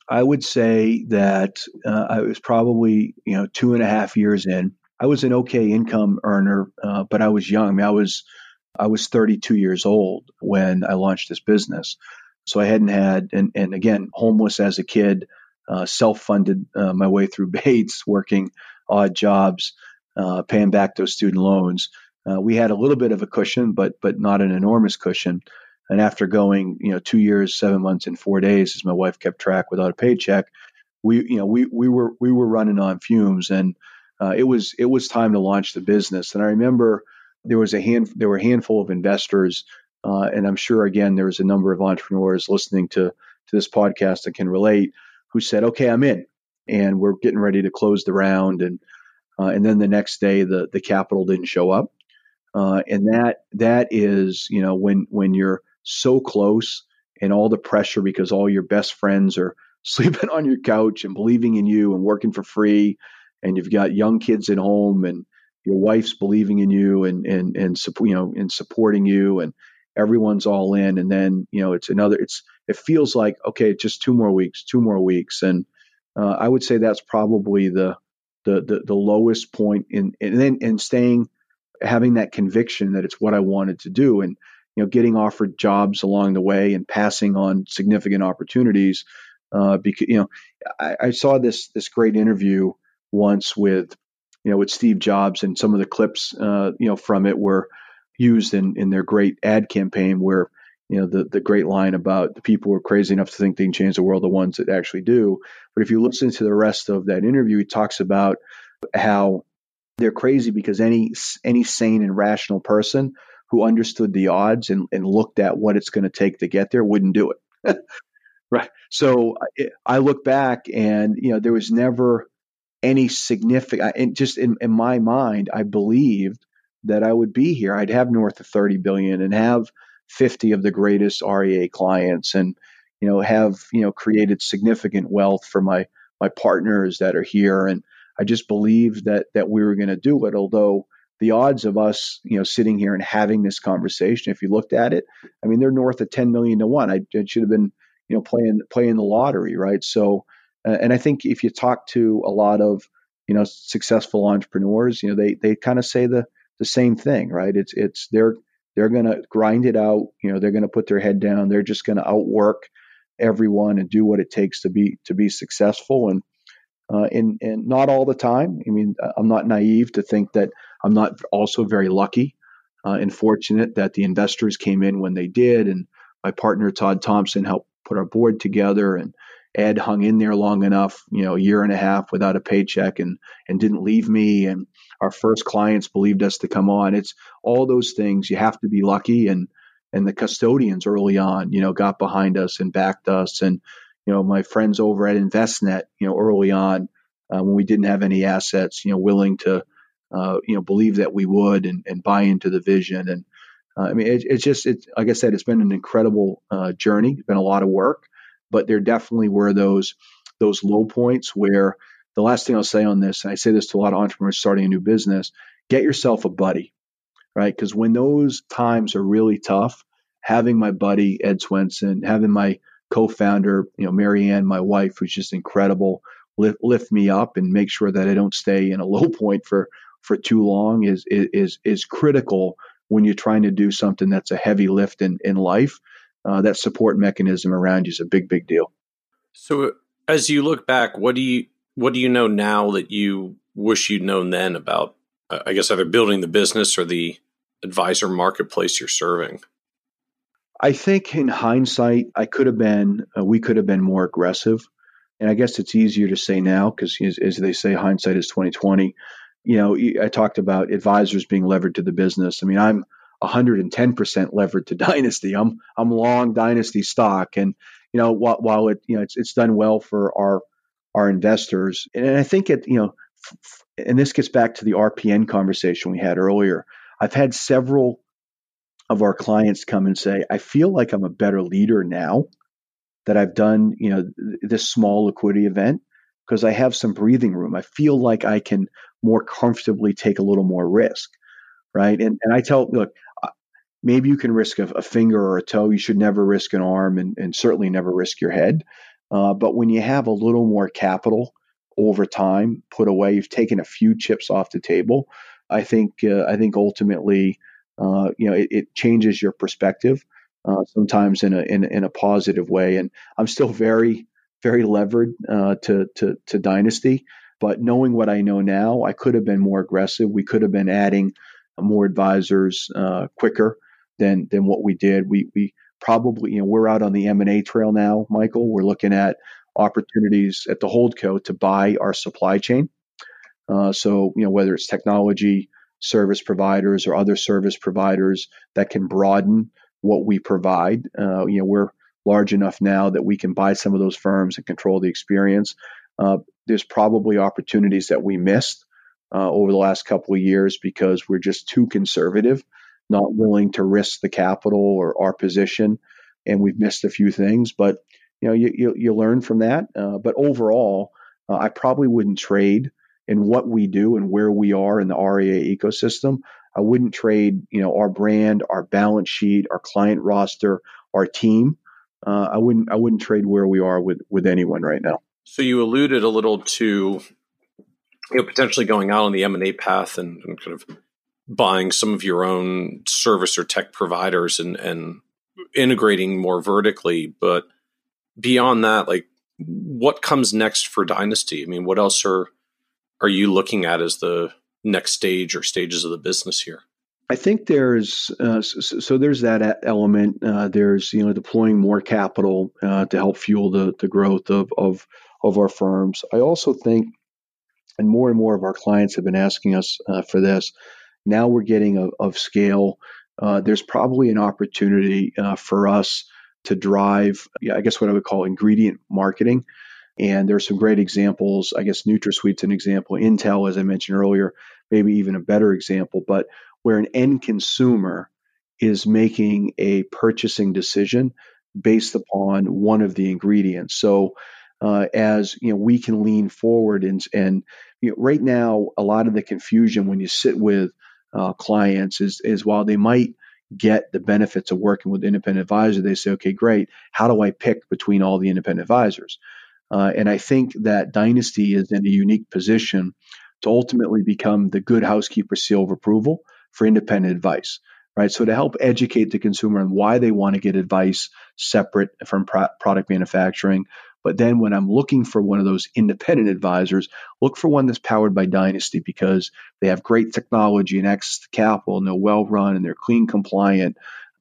I would say that uh, I was probably you know two and a half years in, I was an okay income earner, uh, but I was young. I, mean, I was I was 32 years old when I launched this business, so I hadn't had and and again homeless as a kid, uh, self funded uh, my way through [LAUGHS] Bates, working odd jobs, uh, paying back those student loans. Uh, we had a little bit of a cushion, but but not an enormous cushion. And after going, you know, two years, seven months, and four days, as my wife kept track without a paycheck, we, you know, we we were we were running on fumes, and uh, it was it was time to launch the business. And I remember there was a hand there were a handful of investors, uh, and I'm sure again there was a number of entrepreneurs listening to to this podcast that can relate who said, "Okay, I'm in," and we're getting ready to close the round, and uh, and then the next day the the capital didn't show up, uh, and that that is you know when when you're so close and all the pressure because all your best friends are [LAUGHS] sleeping on your couch and believing in you and working for free and you've got young kids at home and your wife's believing in you and and and you know and supporting you and everyone's all in. And then you know it's another it's it feels like okay just two more weeks two more weeks. And uh, i would say that's probably the the the, the lowest point in and then and staying having that conviction that it's what i wanted to do and you know getting offered jobs along the way and passing on significant opportunities uh, because you know I, I saw this this great interview once with you know with Steve Jobs, and some of the clips uh, you know from it were used in in their great ad campaign where you know the the great line about the people who are crazy enough to think they can change the world, the ones that actually do. But if you listen to the rest of that interview, he talks about how they're crazy because any any sane and rational person who understood the odds and, and looked at what it's going to take to get there wouldn't do it. [LAUGHS] right. So I look back and you know there was never any significant, and just in, in my mind, I believed that I would be here. I'd have north of 30 billion and have 50 of the greatest RIA clients and, you know, have, you know, created significant wealth for my, my partners that are here. And I just believed that, that we were going to do it. Although the odds of us, you know, sitting here and having this conversation, if you looked at it, I mean, they're north of 10 million to one. I, I should have been, you know, playing, playing the lottery. Right. So, and I think if you talk to a lot of you know successful entrepreneurs, you know they they kind of say the the same thing, right? It's it's they're they're going to grind it out. You know, they're going to put their head down. They're just going to outwork everyone and do what it takes to be to be successful. And uh, and and not all the time. I mean, I'm not naive to think that I'm not also very lucky uh, and fortunate that the investors came in when they did, and my partner Todd Thomson helped put our board together, and Ed hung in there long enough, you know, a year and a half without a paycheck, and and didn't leave me, and our first clients believed us to come on. It's all those things. You have to be lucky, and and the custodians early on, you know, got behind us and backed us, and you know, my friends over at Envestnet, you know, early on uh, when we didn't have any assets, you know, willing to, uh, you know, believe that we would and, and buy into the vision. And uh, I mean, it, it's just, it's like I said, it's been an incredible uh, journey. It's been a lot of work, but there definitely were those those low points where the last thing I'll say on this, and I say this to a lot of entrepreneurs starting a new business, get yourself a buddy, right? Because when those times are really tough, having my buddy Ed Swenson, having my co-founder, you know, Marianne, my wife, who's just incredible, lift, lift me up and make sure that I don't stay in a low [LAUGHS] point for for too long is is is critical when you're trying to do something that's a heavy lift in in life. Uh, that support mechanism around you is a big big deal. So, as you look back, what do you what do you know now that you wish you'd known then about? Uh, I guess either building the business or the advisor marketplace you're serving. I think in hindsight, I could have been, uh, we could have been more aggressive. And I guess it's easier to say now because, as, as, they say, hindsight is twenty twenty. You know, I talked about advisors being levered to the business. I mean, I'm 110% levered to [LAUGHS] Dynasty. I'm I'm long Dynasty stock, and you know, while, while it you know it's it's done well for our our investors, and I think it you know, and this gets back to the RPN conversation we had earlier. I've had several of our clients come and say, I feel like I'm a better leader now that I've done, you know, this small liquidity event because I have some breathing room. I feel like I can more comfortably take a little more risk, right? And and I tell, look, maybe you can risk a, a finger or a toe. You should never risk an arm, and, and certainly never risk your head. Uh, but when you have a little more capital over time put away, you've taken a few chips off the table. I think uh, I think ultimately uh, you know, it, it, changes your perspective uh, sometimes in a, in, in a positive way. And I'm still very, very levered uh, to, to, to Dynasty. But knowing what I know now, I could have been more aggressive. We could have been adding more advisors uh, quicker than than what we did. We we probably you know we're out on the M and A trail now, Michael. We're looking at opportunities at the holdco to buy our supply chain. Uh, so you know whether it's technology, service providers or other service providers that can broaden what we provide. Uh, you know, we're large enough now that we can buy some of those firms and control the experience. Uh, there's probably opportunities that we missed uh, over the last couple of years because we're just too conservative, not willing to risk the capital or our position, and we've missed a few things. But you know, you you, you learn from that. Uh, but overall, uh, I probably wouldn't trade in what we do and where we are in the RIA ecosystem. I wouldn't trade, you know, our brand, our balance sheet, our client roster, our team. Uh, I wouldn't I wouldn't trade where we are with with anyone right now. So you alluded a little to you know potentially going out on the M and A path and, and kind of buying some of your own service or tech providers and and integrating more vertically. But beyond that, like what comes next for Dynasty? I mean, what else are are you looking at as the next stage or stages of the business here? I think there's uh, so, so, there's that element. Uh, there's you know deploying more capital uh, to help fuel the the growth of of of our firms. I also think, and more and more of our clients have been asking us uh, for this. Now we're getting a, of scale. Uh, there's probably an opportunity uh, for us to drive, I guess what I would call ingredient marketing. And there's some great examples. I guess NutraSweet's an example. Intel, as I mentioned earlier, maybe even a better example, but where an end consumer is making a purchasing decision based upon one of the ingredients. So uh, as you know, we can lean forward and and you know, right now a lot of the confusion when you sit with uh, clients is is while they might get the benefits of working with independent advisor, they say, okay, great. How do I pick between all the independent advisors? Uh, and I think that Dynasty is in a unique position to ultimately become the good housekeeper seal of approval for independent advice. right? So to help educate the consumer on why they want to get advice separate from pro- product manufacturing. But then when I'm looking for one of those independent advisors, look for one that's powered by Dynasty because they have great technology and access to capital and they're well run and they're clean compliant,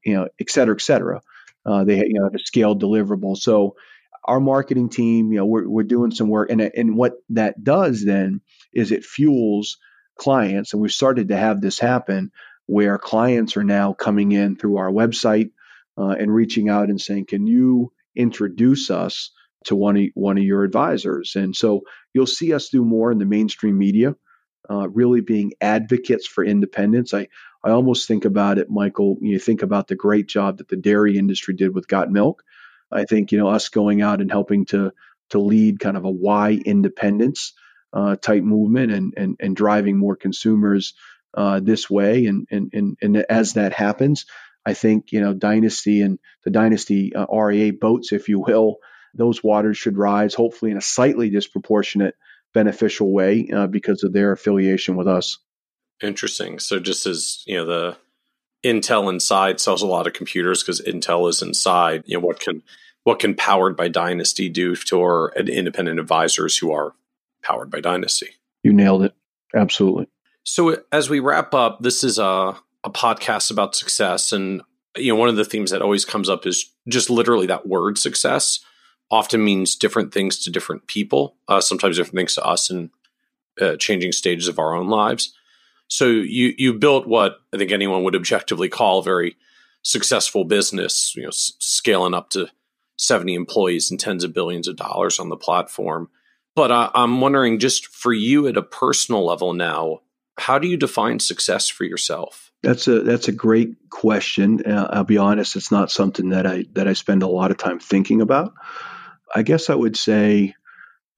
you know, et cetera, et cetera. Uh, they you know, have a scaled deliverable. So our marketing team, you know, we're, we're doing some work. And, and what that does then is it fuels clients. And we've started to have this happen where clients are now coming in through our website uh, and reaching out and saying, "Can you introduce us to one of one of your advisors?" And so you'll see us do more in the mainstream media, uh, really being advocates for independence. I I almost think about it, Michael. You think about the great job that the dairy industry did with Got Milk. I think you know us going out and helping to to lead kind of a why independence uh, type movement and, and and driving more consumers uh, this way. And, and and and as that happens, I think you know Dynasty and the Dynasty uh, RIA boats, if you will, those waters should rise, hopefully in a slightly disproportionate beneficial way uh, because of their affiliation with us. Interesting. So just as you know the Intel inside sells a lot of computers because Intel is inside. You know what can what can powered by Dynasty do to our independent advisors who are powered by Dynasty? You nailed it. Absolutely. So as we wrap up, this is a a podcast about success, and you know one of the themes that always comes up is just literally that word success. Often means different things to different people. Uh, sometimes different things to us in uh, changing stages of our own lives. So you you built what I think anyone would objectively call a very successful business. You know, s- scaling up to seventy employees and tens of billions of dollars on the platform. But uh, I'm wondering, just for you at a personal level now, how do you define success for yourself? That's a that's a great question. Uh, I'll be honest; it's not something that I that I spend a lot of time thinking about. I guess I would say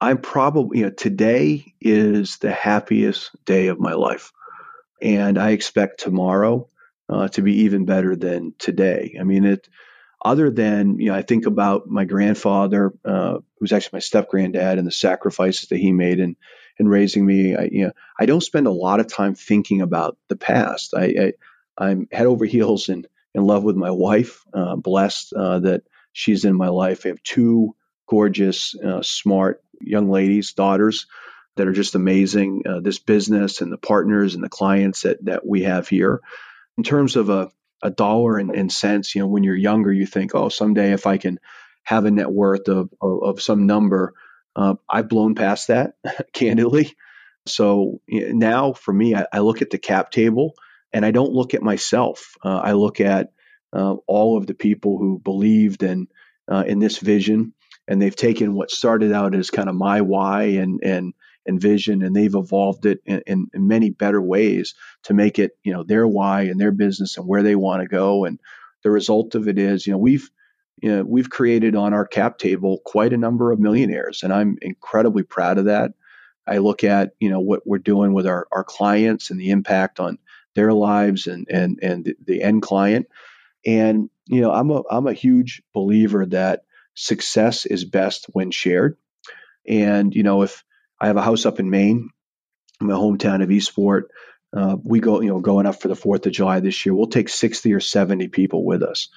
I'm probably you know today is the happiest day of my life and I expect tomorrow uh, to be even better than today. I mean, it. Other than you know, I think about my grandfather, uh, who's actually my step granddad, and the sacrifices that he made in in raising me. I, you know, I don't spend a lot of time thinking about the past. I, I am head over heels in in love with my wife. Uh, blessed uh, that she's in my life. I have two gorgeous, uh, smart young ladies, daughters that are just amazing. Uh, this business and the partners and the clients that that we have here. In terms of a, a dollar and, and cents, you know, when you're younger, you think, oh, someday if I can have a net worth of, of, of some number, uh, I've blown past that, [LAUGHS] candidly. So now for me, I, I, look at the cap table and I don't look at myself. Uh, I look at uh, all of the people who believed in uh, in this vision, and they've taken what started out as kind of my why and and and vision, and they've evolved it in, in, in many better ways to make it, you know, their why and their business and where they want to go. And the result of it is, you know, we've you know, we've created on our cap table quite a number of millionaires, and I'm incredibly proud of that. I look at you know what we're doing with our, our clients and the impact on their lives and and and the, the end client, and you know I'm a I'm a huge believer that success is best when shared, and you know if I have a house up in Maine, my hometown of Eastport. Uh, we go, you know, going up for the Fourth of July this year. We'll take sixty or seventy people with us.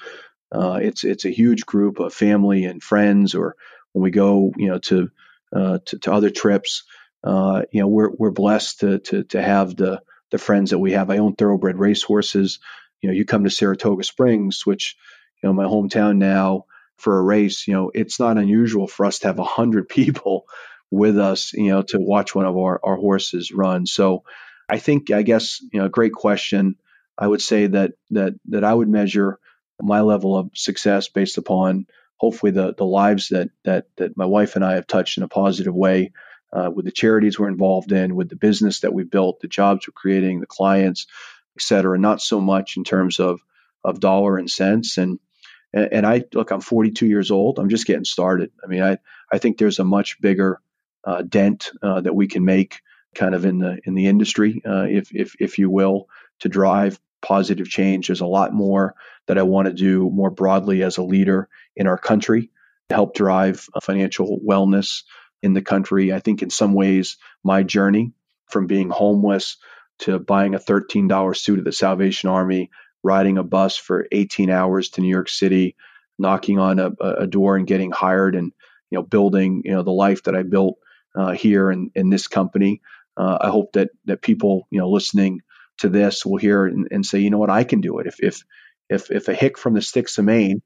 Uh, it's it's a huge group of family and friends, or when we go, you know, to uh, to, to, other trips. Uh, you know, we're we're blessed to to to have the the friends that we have. I own thoroughbred racehorses. You know, you come to Saratoga Springs, which you know my hometown now for a race. You know, it's not unusual for us to have a hundred [LAUGHS] people with us, you know, to watch one of our, our horses run. So I think, I guess, you know, great question. I would say that that that I would measure my level of success based upon hopefully the the lives that that that my wife and I have touched in a positive way uh, with the charities we're involved in, with the business that we built, the jobs we're creating, the clients, et cetera. Not so much in terms of of dollar and cents. And and, I look, I'm 42 years old. I'm just getting started. I mean, I I think there's a much bigger uh, dent uh, that we can make kind of in the in the industry, uh, if if if you will, to drive positive change. There's a lot more that I want to do more broadly as a leader in our country to help drive financial wellness in the country. I think in some ways my journey from being homeless to buying a $13 suit at the Salvation Army riding a bus for 18 hours to New York City, knocking on a, a door and getting hired and you know building you know the life that I built uh, here in, in this company. Uh, I hope that that people you know listening to this will hear and, and, say, you know what, I can do it. If if if if a hick from the sticks of Maine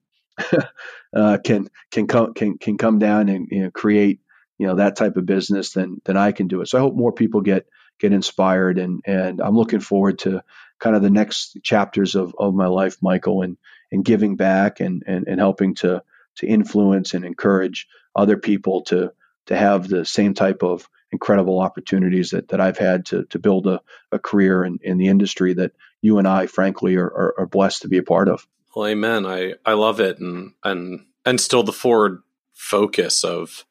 [LAUGHS] uh, can can come can can come down and you know, create you know that type of business, then then I can do it. So I hope more people get get inspired and and I'm looking forward to kind of the next chapters of, of my life, Michael, and and giving back and, and and helping to to influence and encourage other people to to have the same type of incredible opportunities that, that I've had to, to build a, a career in, in the industry that you and I, frankly, are, are, are blessed to be a part of. Well, amen. I, I love it. And, and, and still the forward focus of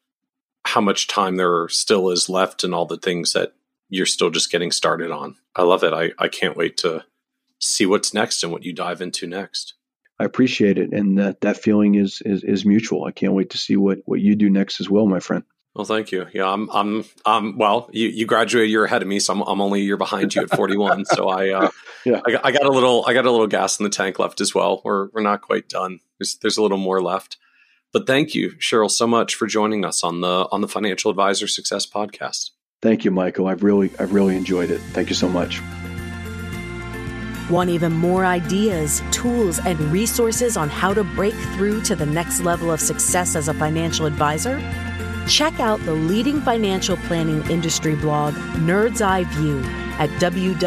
how much time there still is left and all the things that you're still just getting started on. I love it. I, I can't wait to see what's next and what you dive into next. I appreciate it. And that, that feeling is, is, is mutual. I can't wait to see what, what you do next as well, my friend. Well, thank you. Yeah, I'm, I'm, I'm. Well, you, you graduated a year ahead of me, so I'm, I'm only a year behind you at 41. so I, uh, [LAUGHS] yeah, I, I, got a little, I got a little gas in the tank left as well. We're, we're not quite done. There's, there's a little more left. But thank you, Shirl, so much for joining us on the, on the Financial Advisor Success Podcast. Thank you, Michael. I've really, I've really enjoyed it. Thank you so much. Want even more ideas, tools, and resources on how to break through to the next level of success as a financial advisor? Check out the leading financial planning industry blog, Nerd's Eye View, at www.kitces.com,